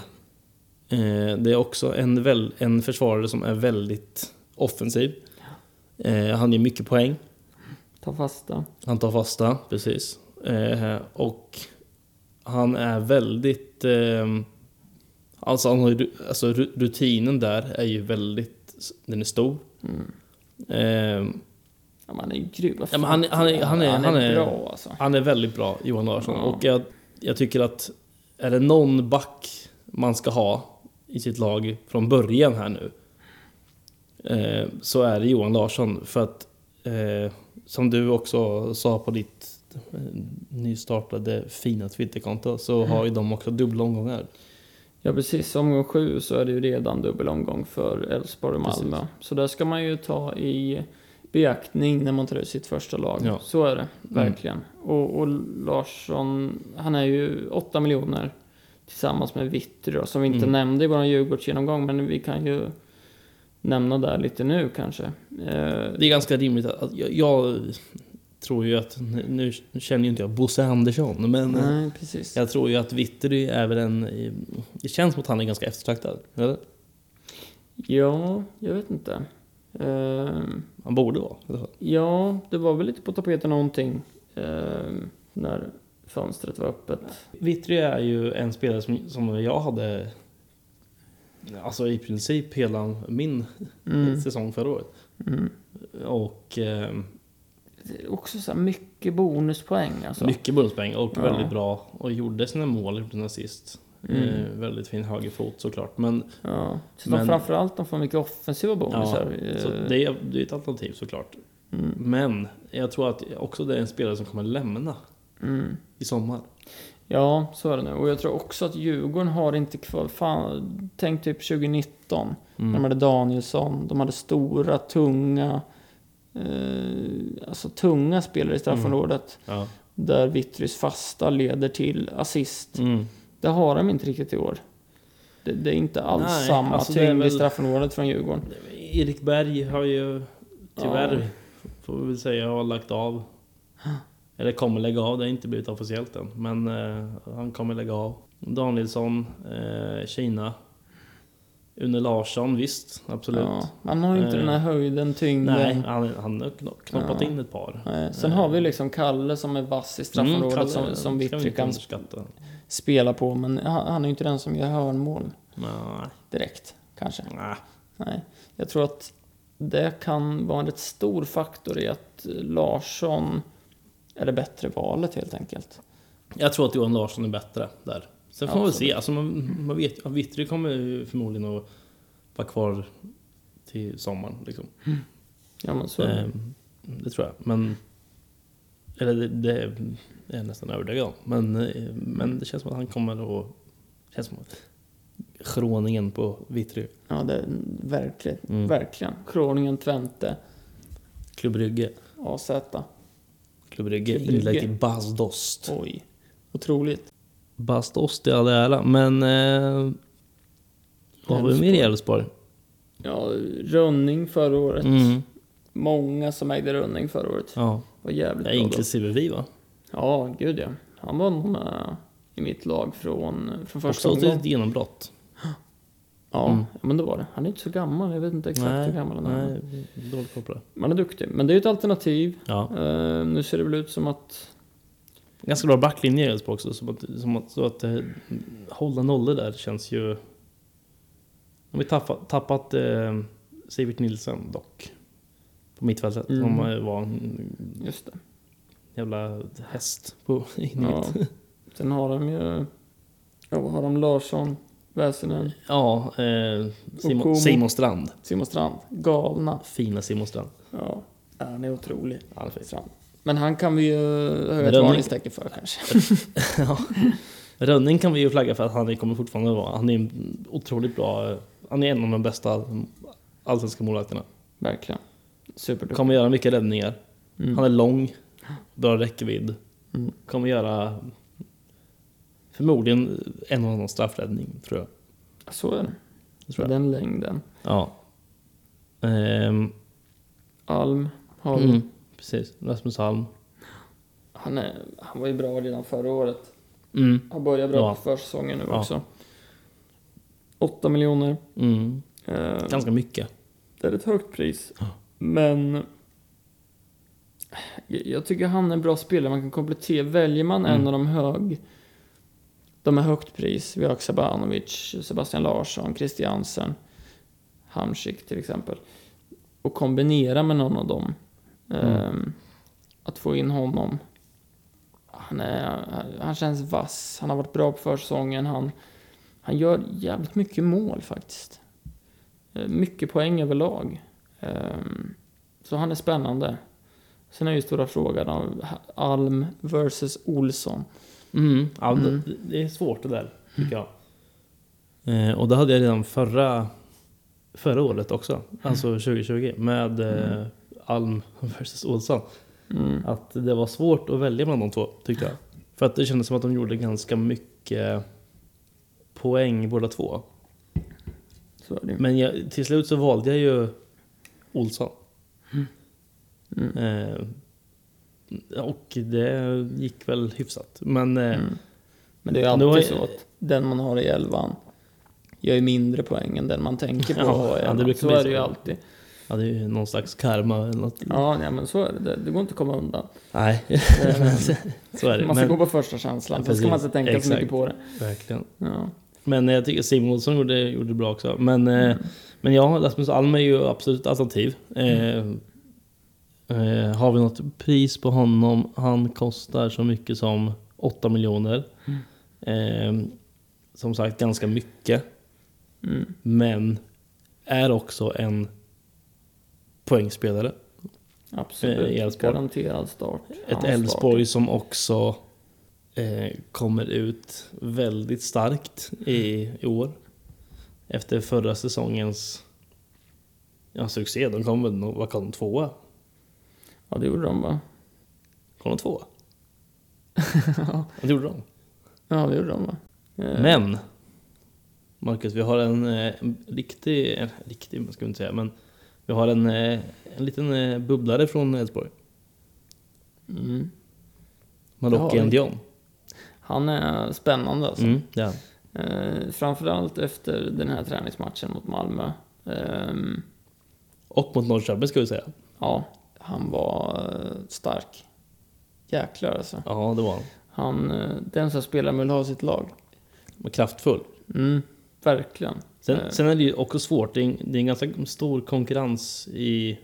det är också en, väl, en försvarare som är väldigt offensiv. Eh, han ger mycket poäng. Ta fasta. Han tar fasta, precis. Eh, och han är väldigt... Eh, alltså, han har, alltså ru- rutinen där är ju väldigt... Den är stor. Mm. Eh, Ja, han är ju grym. Ja, men fan. han är- han är- han är- han han är- bra alltså. han är väldigt bra, Johan Larsson. Ja. Och jag, jag tycker att är det någon back man ska ha i sitt lag från början här nu eh, så är det Johan Larsson. För att eh, som du också sa på ditt eh, nystartade fina Twitterkonto så har ju de också dubbla omgångar. Ja precis, omgång sju så är det ju redan dubbel omgång för Elfsborg och Malmö. Så där ska man ju ta i beaktning när man tar ut sitt första lag. Ja. Så är det, verkligen. Och, och Larsson, han är ju 8 miljoner tillsammans med Vittry då, som vi inte Mm. nämnde i vår Djurgårdsgenomgång, men vi kan ju nämna där lite nu kanske. Eh, Det är ganska rimligt att, att jag, jag tror ju att, nu känner ju inte jag Bosse Andersson, men eh, nej. Jag tror ju att Vittry är väl en... Det känns som att han är ganska eftertraktad. Eller? Ja, jag vet inte. Eh, Han borde vara. i alla fall. Ja, det var väl lite på tapeten någonting när fönstret var öppet. Vittry är ju en spelare som, som jag hade... Alltså i princip hela min Mm. säsong förra året. Mm. Och eh, också så här mycket bonuspoäng alltså. mycket bonuspoäng och Ja. väldigt bra. Och gjorde sina mål, gjorde sina assist. Mm. Eh, väldigt fin högerfot såklart. Men Ja. Så Men- de framförallt de får mycket offensiva ja, bonusar. så Eh, det, är, det är ett alternativ såklart. mm. Men jag tror att också det är en spelare som kommer lämna Mm. i sommar. Ja, så är det nu. Och jag tror också att Djurgården har inte kvar... Fan, tänk typ 2019. Mm. De hade Danielsson, de hade stora, tunga... Eh, alltså tunga spelare i straffområdet. Ja. Där Vittrys fasta leder till assist. Mm. Det har de inte riktigt i år. Det, det är inte alls Nej, samma alltså tyngd i väl- straffområdet från Djurgården. Erik Berg har ju tyvärr, Ja. får vi väl säga, har lagt av. Eller kommer lägga av, det har inte blivit officiellt än. Men eh, han kommer lägga av. Danielsson, eh, Kina. Une Larsson, visst, absolut. Ja, man har ju inte Eh, den här höjden, tyngden. Nej, han, han har kno- knoppat Ja. in ett par. Nej, Sen har vi liksom Kalle som är vass i straffområdet Mm, som, som Vittry kan spela på. Men han, han är ju inte den som gör hörnmål Nej, direkt, kanske. nej. Nej. Jag tror att det kan vara en rätt stor faktor i att Larsson är det bättre valet helt enkelt. Jag tror att Johan Larsson är bättre där. Sen får man väl Absolut. se. Alltså man, man vet Vittry kommer förmodligen att vara kvar till sommaren. Liksom. Ja, men så det. Ehm, det tror jag. Men... Eller det, det är jag nästan övertygad om. Men, eh, men det känns som att han kommer att... känns som att Schroningen på Vittry. Ja, det verkligen. Mm. Verkligen. Kroningen, Twente, Klubb Brygge. AZ. Brygge. Inlägg till Bas Dost. Oj. Otroligt. Bas Dost i all ära. Men... Eh, vad har vi mer i Elfsborg? Ja, Rönning förra året. Mm. Många som ägde Rönning förra året. Ja, var jävligt ja inklusive vi va? Ja, gud ja. Han var nog med i mitt lag från, från första Också omgången. ett genombrott. Ja, Mm. men det var det. Han är inte så gammal, jag vet inte exakt hur gammal han är. nej, dåligt koll på det. Man är duktig. Men det är ju ett alternativ. Ja. Eh, nu ser det väl ut som att... Ganska bra backlinje i Elfsborg också. Som att, som att, så att eh, hålla nollor där känns ju... De har tappat, tappat eh, Sivert Nilsson dock. På mittfältet. Mm. Som var en Just det. jävla häst på in i Ja. Sen har de ju... Ja, har de? Larsson, Väsinen, Ja, eh, Simon. Simon Strand. Simon Strand. Galna. Fina Simon Strand. Ja, han är otrolig. Är. Strand. Men han kan vi ju höja ett varningstecken för kanske. [laughs] ja. Rönning kan vi ju flagga för att han kommer fortfarande vara. Han är en otroligt bra. Han är en av de bästa allsvenska målvakterna. Verkligen. Superduktig. Kommer göra mycket räddningar. Mm. Han är lång, bra räckvidd. Mm. Kommer göra förmodligen en och annan straffräddning, tror jag. Så är det. Det tror jag. Den längden. Ja. Ehm, Alm har vi. mm, precis, Rasmus Alm. Han, är, han var ju bra redan förra året. Mm, Han börjar bra Ja. på försäsongen nu Ja. också. 8 miljoner. mm. Eh, Ganska mycket. Det är ett högt pris. Ja. Men jag tycker han är en bra spelare. Man kan komplettera. Väljer man en Mm. av de hög de är högt pris. Vi har Sabanovic, Sebastian Larsson, Christiansen, Hamsik till exempel. Och kombinera med någon av dem. Mm. Ehm, att få in honom. Han, är, han känns vass. Han har varit bra på försäsongen. Han, han gör jävligt mycket mål faktiskt. Eh, Mycket poäng överlag. Ehm, Så han är spännande. Sen är ju stora frågan av Alm versus Olsson. Mm, ja, Mm. Det, det är svårt det där, tycker jag. Eh, och det hade jag redan förra, förra året också, alltså 2020, med eh, Alm vs Olsson. Mm. Att det var svårt att välja mellan de två, tyckte jag. För att det kändes som att de gjorde ganska mycket poäng båda två. Så är det ju. Men jag, till slut så valde jag ju Olsson. Mm. Eh, och det gick väl hyfsat. Men eh, Mm. Men det är alltid jag- så att den man har i elvan gör ju mindre poäng än den man tänker på Ja, ja, det Så är det så. ju alltid. ja, det är ju någon slags karma eller något. Ja, nej, men så är det. Det, går inte att komma undan. Nej, Eh, [laughs] [laughs] så är det. man ska Men, gå på första känslan. Sen ska man inte tänka så Exakt. mycket på det. verkligen. Ja. Men jag tycker Simon Olsson gjorde, gjorde det bra också. Men, eh, Mm. men ja, Rasmus Alm är ju absolut ett alternativ. Eh, eh, har vi något pris på honom? Han kostar så mycket som 8 miljoner. Eh, som sagt, ganska mycket. Mm. Men är också en poängspelare. Absolut. Eh. Garanterad start. Ett Elfsborg som också eh, kommer ut väldigt starkt i, i år. Efter förra säsongens ja, succé. De kom väl, vad kom de tvåa? Ja, det gjorde de va? Kom de tvåa? ja, det gjorde de. Ja, det gjorde de va? Eh, Men Marcus, vi har en, eh, en riktig, en riktig ska vi inte säga, men vi har en, eh, en liten bubblare från Elfsborg. Mm. Maloki Ja, Ndion. Han är spännande alltså. Mm, ja. Eh, framförallt efter den här träningsmatchen mot Malmö. Ehm, Och mot Norrköping ska vi säga. ja, han var eh, stark. Jäklar alltså. Ja, det var han. Han, eh, den som spelar vill ha sitt lag. var kraftfull. Mm, verkligen. Sen, Eh. sen är det ju också svårt. Det är, en, det är en ganska stor konkurrens i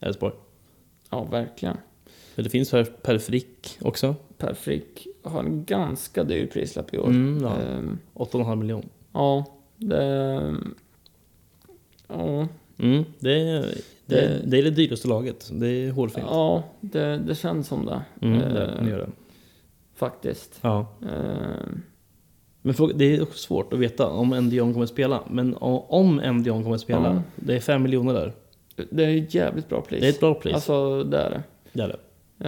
Elfsborg. Ja, verkligen. För det finns Per, per Frick också. Per Frick har en ganska dyr prislapp i år. Mm, ja. Ehm, 8,5 miljoner. ja, det... Ja, Mm, det, är, det, Det- det är det dyraste laget. Det är hårfint. ja det, det känns som det. Mm, Eh, det, gör det. Faktiskt. Ja. Ehm, Men fråga, det är också svårt att veta om en Dion kommer att spela. Men om en Dion kommer att spela, Ja. det är 5 miljoner där. det är ett jävligt bra pris. Det är ett bra pris. Alltså, det är det. det är det.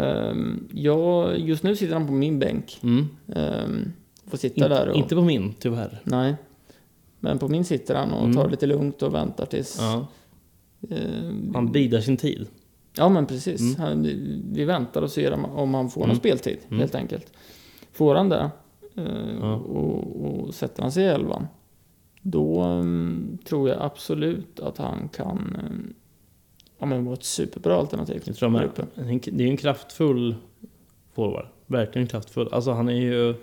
Ehm, ja, just nu sitter han på min bänk. Mm. Um, får sitta Inte, där och... inte på min, tyvärr. Nej. Men på min sitter han och Mm. tar det lite lugnt och väntar tills... Ja, eh, han bidar sin tid. Ja, men precis. Mm. Han, vi väntar och ser om, han får någon Mm. speltid, Mm. helt enkelt. Får han det eh, Ja. och, och sätter han sig i elvan, då mm, tror jag absolut att han kan mm, ja, men vara ett superbra alternativ. Jag tror jag Det är ju en kraftfull forward. Verkligen kraftfull. Alltså han är ju...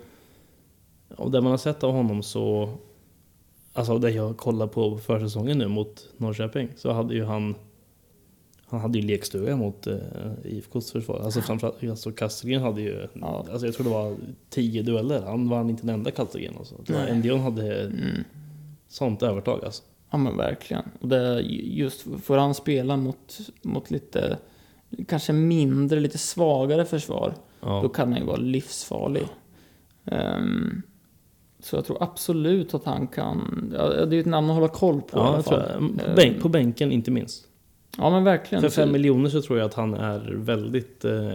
Och det man har sett av honom så... Alltså det jag kollar på försäsongen nu mot Norrköping så hade ju han... Han hade ju lekstuga mot eh, IFKs försvar. Alltså framförallt, alltså Castellgren hade ju... Ja. Alltså jag tror det var tio dueller. Han vann inte en enda Castellgren. Alltså. Endion hade Mm. sånt övertag alltså. Ja men verkligen. Och det just får han spela mot, mot lite, kanske mindre, lite svagare försvar, då Ja. kan han ju vara livsfarlig. Ehm, så jag tror absolut att han kan, ja, det är ju ett namn att hålla koll på i Ja, alla jag tror fall. På, Ehm, bänk, på bänken inte minst. Ja men verkligen. För fem miljoner så tror jag att han är väldigt... Eh,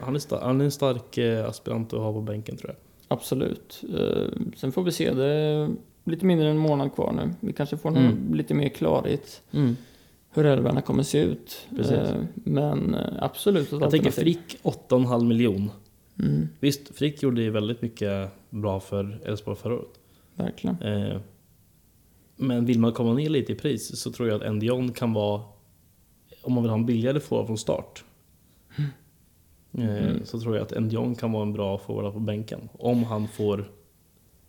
han, är star- han är en stark eh, aspirant att ha på bänken tror jag. Absolut. Ehm, sen får vi se, det är lite mindre än en månad kvar nu. Vi kanske får Mm. lite mer klarhet hur älvarna kommer se ut. Precis. Men eh, absolut Jag tänker. Frick 8,5 miljon. Mm, Visst, Frick gjorde ju väldigt mycket bra för Elfsborg förra året. verkligen. Eh, men vill man komma ner lite i pris så tror jag att Endion kan vara... Om man vill ha en billigare forward från start. Eh, Mm. Så tror jag att Endion kan vara en bra forward på bänken. Om han får...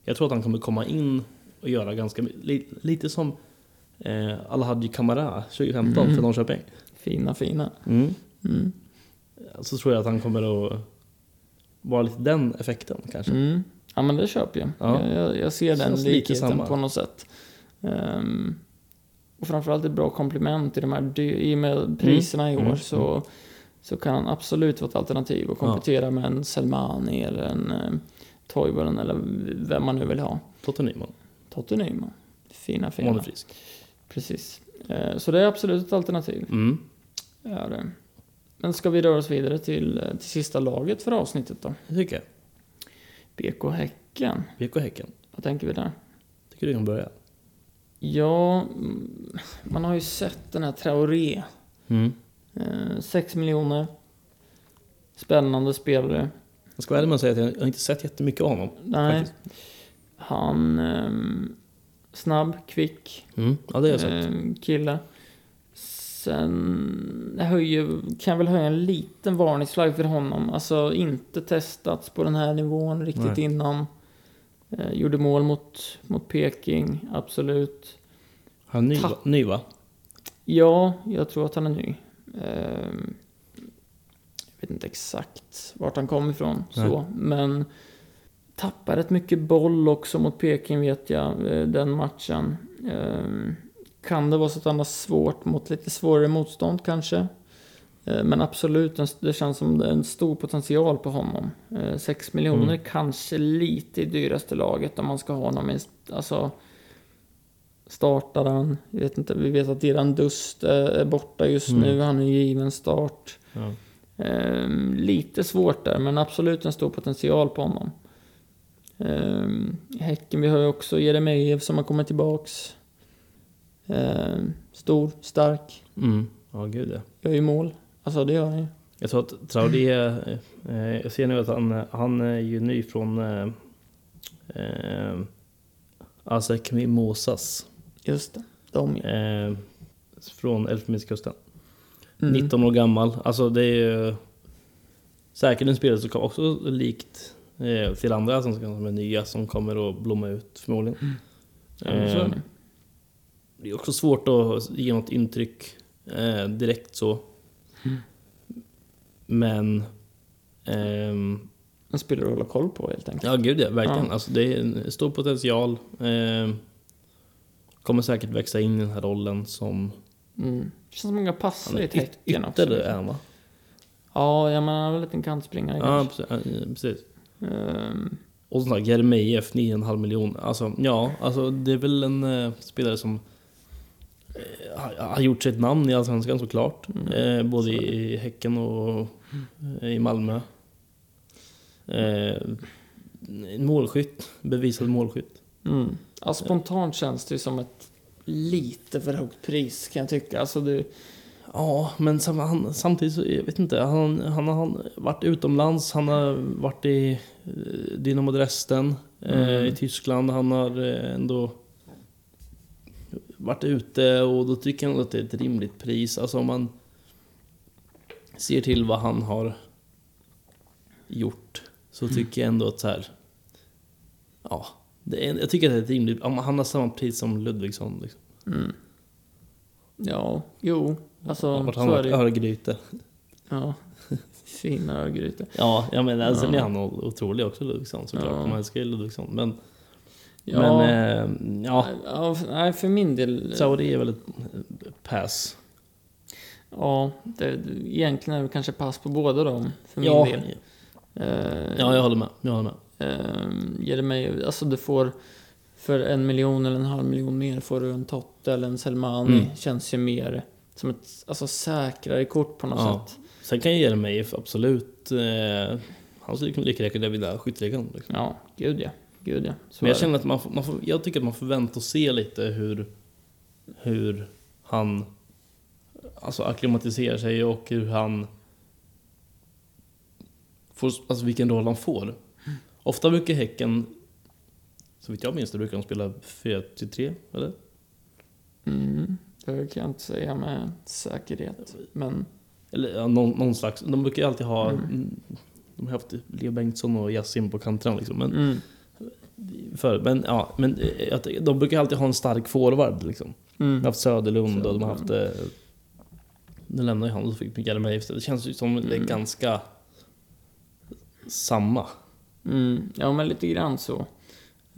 Jag tror att han kommer komma in och göra ganska... Li, lite som eh, Alhaji Kamara 2015 Mm. för Norrköping. Fina, fina. Mm. Mm. Så tror jag att han kommer att vara lite den effekten kanske. Mm. Ja men det köper jag. Ja. Jag, jag, ser den likheten på något sätt. Ehm, och framförallt ett bra komplement i de här i och med priserna i år Mm. så, så kan han absolut vara ett alternativ och komplettera med en Selmani eller en eh, Toivonen eller vem man nu vill ha. Totte Nyman. Totte Nyman. Fina, fina. Om han är frisk. Precis. Eh, så det är absolut ett alternativ. Mm. Är det. Men ska vi röra oss vidare till, eh, till sista laget för avsnittet då? Det tycker jag. BK Häcken. BK Häcken. Vad tänker vi där? Tycker du kan börja? Ja, mm, man har ju sett den här Traoré. Mm. Eh, 6 miljoner. Spännande spelare. Jag ska vara ärlig med att säga att jag har inte sett jättemycket av honom. Nej, Faktiskt. han... ehm, snabb, kvick Mm. Ja, det har jag sett. ehm, kille. Sen höjer, kan jag väl höja en liten varningsflagg för honom. Alltså inte testats på den här nivån riktigt Nej. innan. Eh, gjorde mål mot, mot Peking, absolut. Han är ny, va? ny va? Ja, jag tror att han är ny. Ehm, jag vet inte exakt vart han kom ifrån, Nej. så. men tappar rätt mycket boll också mot Peking vet jag, eh, den matchen. Ehm, kan det vara så att han har svårt mot lite svårare motstånd kanske? Eh, Men absolut, det känns som det är en stor potential på honom. 6 miljoner Mm. kanske lite i dyraste laget om man ska ha honom i, alltså startar han. Jag vet inte, vi vet att Diran Dust är är borta just Mm. nu. Han är ju given start. Ja. Ehm, lite svårt där, men absolut en stor potential på honom. Ehm, Häcken, vi har ju också Jeremejeff som har kommit tillbaks. Ehm, stor, stark, Mm. Ja, gud ja. gör ju mål. Alltså det gör han ju. Jag tror att Traoré, eh, jag ser nu att han, han är ju ny från eh, eh, Asek Mimosas. Just det, de. Eh, från Elfenbenskusten. Mm. 19 år gammal. Alltså det är ju säkert en spelare som också likt eh, till andra som, som är nya som kommer att blomma ut förmodligen. Ja, men så är Eh, det. Är också svårt att ge något intryck eh, direkt så. Mm. Men... ehm, En spelare att hålla koll på helt enkelt. ja, gud ja, verkligen. Ja. Alltså, det är en stor potential. Eh, kommer säkert växa in i den här rollen som... Mm. Det känns som många passar i Häcken också. ytter är han va? Ja, ja, men han är väl en kantspringare Ja, kanske. ja, precis. Ehm, Och som sagt, Jeremejeff 9,5 miljoner. Alltså, ja, alltså det är väl en eh, spelare som har, har gjort sitt namn i Allsvenskan såklart. Mm. Eh, både det. i Häcken och eh, i Malmö. Eh, en målskytt, bevisad målskytt. Mm. Ja, spontant känns det ju som ett lite för högt pris kan jag tycka. Alltså du, Ja, men samtidigt så, jag vet inte, han, han har varit utomlands, han har varit i eh, Dynamo Dresden eh, Mm. i Tyskland, han har eh, ändå varit ute och då tycker jag ändå att det är ett rimligt pris. Alltså om man ser till vad han har gjort så tycker jag ändå att så här, ja, det är, jag tycker att det är ett rimligt, han har samma pris som Ludvigsson. Liksom. mm. Ja, jo. Alltså, Vart så han är det. Örgryte. Ja. Fina örgrytor. Ja, jag menar, sen Ja. är han otrolig också Ludvigsson såklart. Ja. Man älskar ju Ludvigsson. Men, Ja, men eh, ja, ja, nej, för min del... Saudi är väl ett eh, pass. Ja, det, egentligen är det kanske pass på båda dem, för min Ja, del. Eh, ja, jag håller med. Jag håller med. eh, ger det mig, alltså du får för en miljon eller en halv miljon mer får du en Totte eller en Selmani. Mm. Känns ju mer som ett alltså, säkrare kort på något Ja. sätt. Sen kan Jeremejeff absolut... Eh, han skulle kunna lika gärna vinna skytteligan. Liksom. Ja, gud ja. Gud ja. Så Men jag känner att man får, man får, jag tycker att man får vänta och se lite hur, hur han alltså akklimatiserar sig och hur han får, alltså vilken roll han får. Ofta brukar Häcken, så vitt jag minns det, brukar de spela 4-3, eller? Mm, det kan jag inte säga med säkerhet. Men Eller ja, någon, någon slags, de brukar ju alltid ha, Mm. mm. de har haft Leo Bengtsson och Yassin på kanterna liksom. Men, mm, för, men, ja, men eh, de brukar alltid ha en stark forward liksom. De mm. har haft Söderlund och de har haft... Eh, nu lämnar ju han och fick Mikael Meif. Det känns ju som det är Mm. ganska samma. Mm, ja, men lite grann så.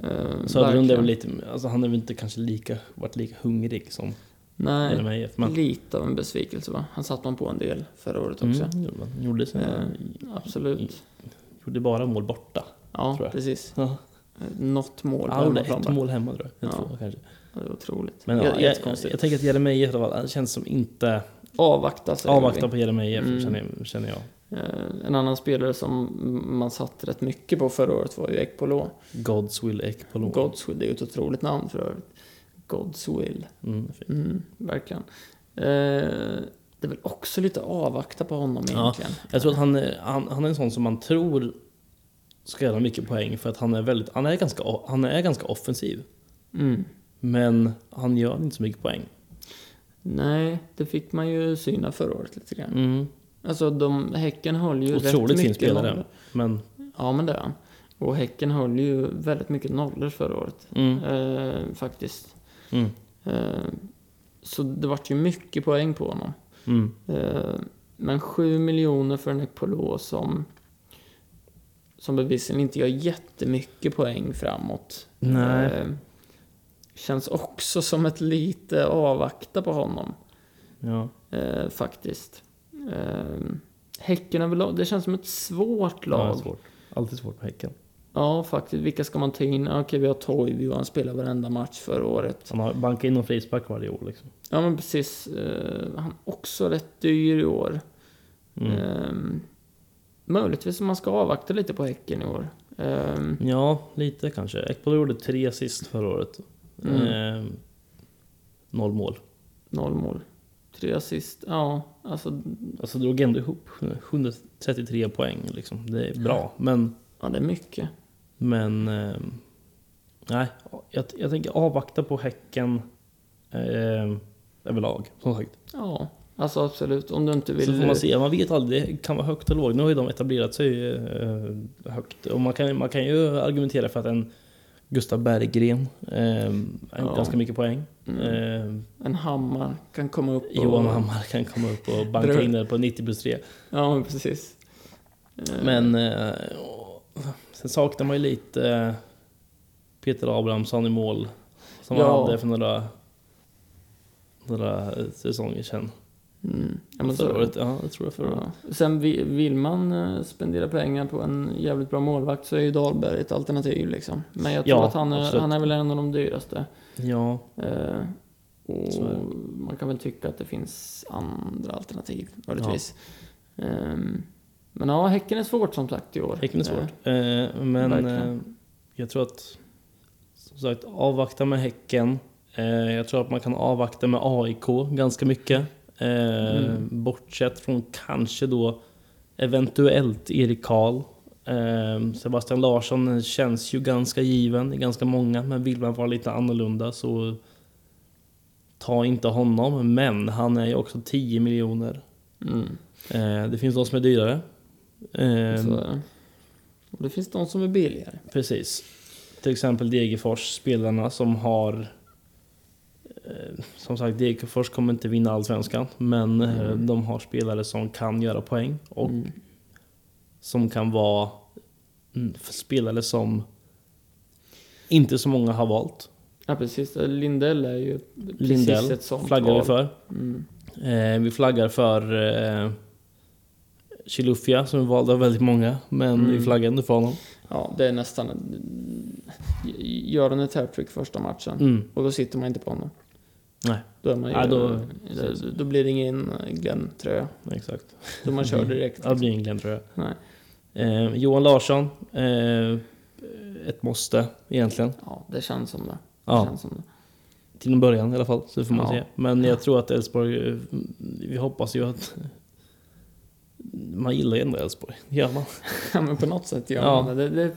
Uh, Söderlund är väl lite... Alltså han är väl inte kanske lika, varit lika hungrig som Nej, Meif. Men, lite av en besvikelse va? Han satt man på en del förra året också. mm, gjorde sina, Eh, Absolut. gjorde bara mål borta. Ja, precis. Ja. Eh, Något mål på gjorde hemmaplan ett mål hemma tror jag. jag Ja. tror, kanske. Ja, Det är otroligt. Men Ja, ja, jag, jättekonstigt. jag tänker att Jeremejeff känns som inte... Avvakta säger Avvakta vi. på Jeremejeff Mm. känner, jag- känner jag. Eh, En annan spelare som man satt rätt mycket på förra året var ju Ekpolo. Gods will Ekpolo. Godswill, det är ju ett otroligt namn för övrigt. Godswill. Mm. Mm, verkligen. Eh, det är väl också lite avvakta på honom Ja. egentligen. Jag tror att han är, han, han är en sån som man tror ska göra mycket poäng för att han är väldigt, han är ganska, han är ganska offensiv. Mm. Men han gör inte så mycket poäng. Nej, det fick man ju syna förra året lite grann. Mm. Alltså, de, Häcken höll ju rätt Otroligt fin mycket spelare. nollor. Men, Ja, men det är han. Och Häcken höll ju väldigt mycket nollor förra året. mm, Eh, faktiskt. mm, Eh, så det vart ju mycket poäng på honom. mm. Eh, men 7 miljoner för en Ekpolo som som bevisligen inte gör jättemycket poäng framåt. Nej. Eh, känns också som ett lite avvakta på honom. Ja. Eh, faktiskt. Eh, häcken överlag, det känns som ett svårt Ja, lag. svårt. Alltid svårt på Häcken. Ja, faktiskt. Vilka ska man ta in? Ja, Okej, vi har Toivo och han spelade varenda match förra året. Han har bankat in någon frispark varje år liksom. Ja, men precis. Eh, han är också rätt dyr i år. Mm. Ehm, möjligtvis om man ska avvakta lite på Häcken i år. Ehm, Ja, lite kanske. Ekpolo gjorde tre assist förra året. Mm. Eh, noll mål. noll mål. Tre assist. Ja, alltså... Alltså drog ändå ihop 133 poäng liksom. Det är bra. Men Ja, det är mycket. Men... Eh, nej, jag, jag tänker avvakta på Häcken eh, överlag, som sagt. Ja, alltså absolut. Om du inte vill... Så får man se, man vet aldrig, det kan vara högt och lågt. Nu har ju de etablerat sig eh, högt. Och man kan, man kan ju argumentera för att en Gustav Berggren eh, Ja. ganska mycket poäng. Mm. Eh, En hammar kan komma upp och... Johan Hammar kan komma upp och banka in det på 90 plus 3. Ja, precis. Eh, Men eh, sen saknar man ju lite eh, Peter Abrahamsson i mål. Som Ja. han hade för några, några säsonger sedan. Mm. Ja, men så, Förra året, ja, jag tror jag förra året. ja. Sen vi- vill man eh, spendera pengar på en jävligt bra målvakt så är ju Dahlberg ett alternativ liksom. Men jag tror Ja, att han är, absolut. han är väl en av de dyraste. Ja, Eh, och det. man kan väl tycka att det finns andra alternativ, möjligtvis. Ehm, men ja, Häcken är svårt som sagt i år. Häcken är Eh, svårt. Eh, men verkligen. eh, jag tror att Som sagt, avvakta med Häcken. Eh, jag tror att man kan avvakta med AIK ganska mycket. Eh, Mm. Bortsett från kanske då eventuellt Erik Karl. Eh, Sebastian Larsson känns ju ganska given i ganska många, men vill man vara lite annorlunda så ta inte honom. Men han är ju också 10 miljoner. Mm. Eh, det finns de som är dyrare. Och det finns de som är billigare. Precis. Till exempel Degerfors, spelarna som har... Eh, som sagt, Degerfors kommer inte vinna Allsvenskan, men eh, Mm. de har spelare som kan göra poäng och Mm. som kan vara mm, spelare som inte så många har valt. Ja, precis. Lindell är ju precis Lindell ett sånt flaggar vi för. Mm. Eh, vi flaggar för eh, Chilufya som är vald av väldigt många, men Mm. vi flaggar inte för honom. Ja, det är nästan... Gör han ett hattrick första matchen Mm. och då sitter man inte på honom. Nej, Då, är man ju, Ja, då- då, då blir det ingen Glenn-tröja. exakt. Då man kör direkt. Ja, det blir ingen Glenn tror jag. Nej. Eh, Johan Larsson, eh, ett måste egentligen. Ja, det känns som det. det Ja, känns som det. till en början i alla fall, så får man Ja. se. Men jag tror att Elfsborg, eh, vi hoppas ju att [laughs] man gillar ju ändå Elfsborg, gör man. [laughs] Ja, men på något sätt gör Ja. man det. det. Är ett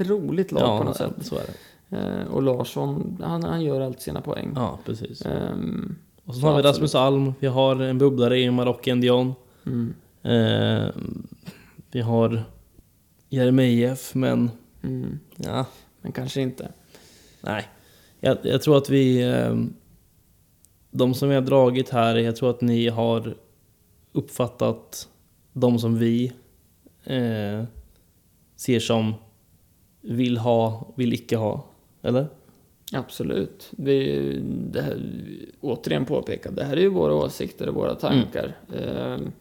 rätt roligt lag på något sätt. så är det. Eh, och Larsson, han, han gör alltid sina poäng. Ja, precis. Ehm, Och så så har vi. Rasmus Alm, vi har en bubblare i Marocken Dion. mm, Eh, vi har Jeremejeff, men mm, ja, men kanske inte. nej. Jag, jag tror att vi... Eh, de som vi har dragit här, jag tror att ni har uppfattat de som vi eh, ser som vill ha, vill icke ha. Eller? Absolut. Vi, det här, återigen påpekad, det här är ju våra åsikter och våra tankar. Ehm,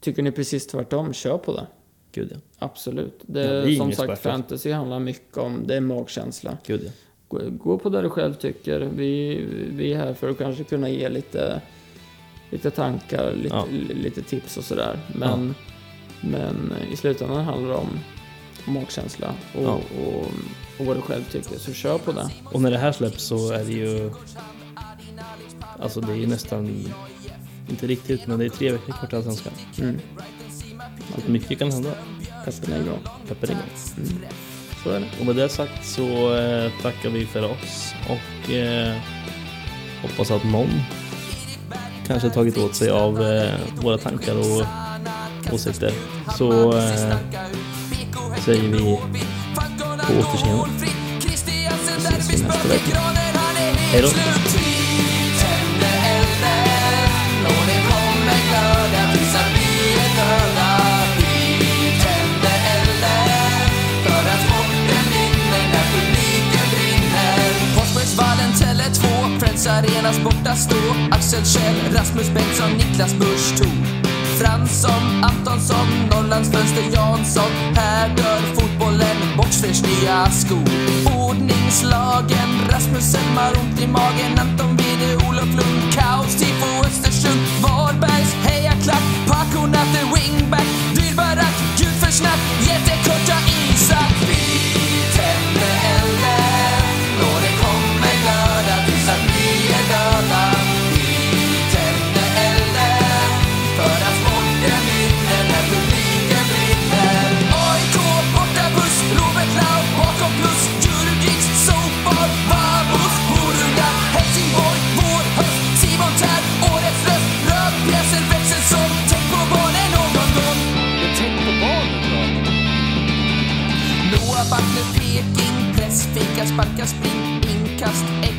tycker ni precis tvärtom, kör på det. Gud ja. Absolut. Det, Ja, som sagt, experter. fantasy handlar mycket om, det är magkänsla. Gud ja. Gå, gå på det du själv tycker. Vi, vi är här för att kanske kunna ge lite, lite tankar, lite, Ja. lite tips och sådär. Men, men i slutändan handlar det om magkänsla och, och, och vad du själv tycker. Så kör på det. Och när det här släpps så är det ju... Alltså det är ju nästan... Inte riktigt, men det är tre veckor kvar till Allsvenskan. Mm. Så mycket kan hända. Peppen är igång. Peppar igång. Mm. Så är det. Och med det sagt så eh, tackar vi för oss och eh, hoppas att någon kanske tagit åt sig av eh, våra tankar och åsikter. Så eh, säger vi på återseende. Ses vi nästa vecka. Hej då. Friends Arenas borta stå Axel Kjell, Rasmus Bengtsson, Niklas Busch Thor Fransson, Antonsson, Norrlandsfönster Jansson. Här dör fotbollen, Boxfers nya skor. Ordningslagen, Rasmussen har ont i magen. Anton Wide, Olof Lund, kaos, tifo Östersund. Varbergs hejaklack, Paco Natte, sparka, spring, inkast, XG,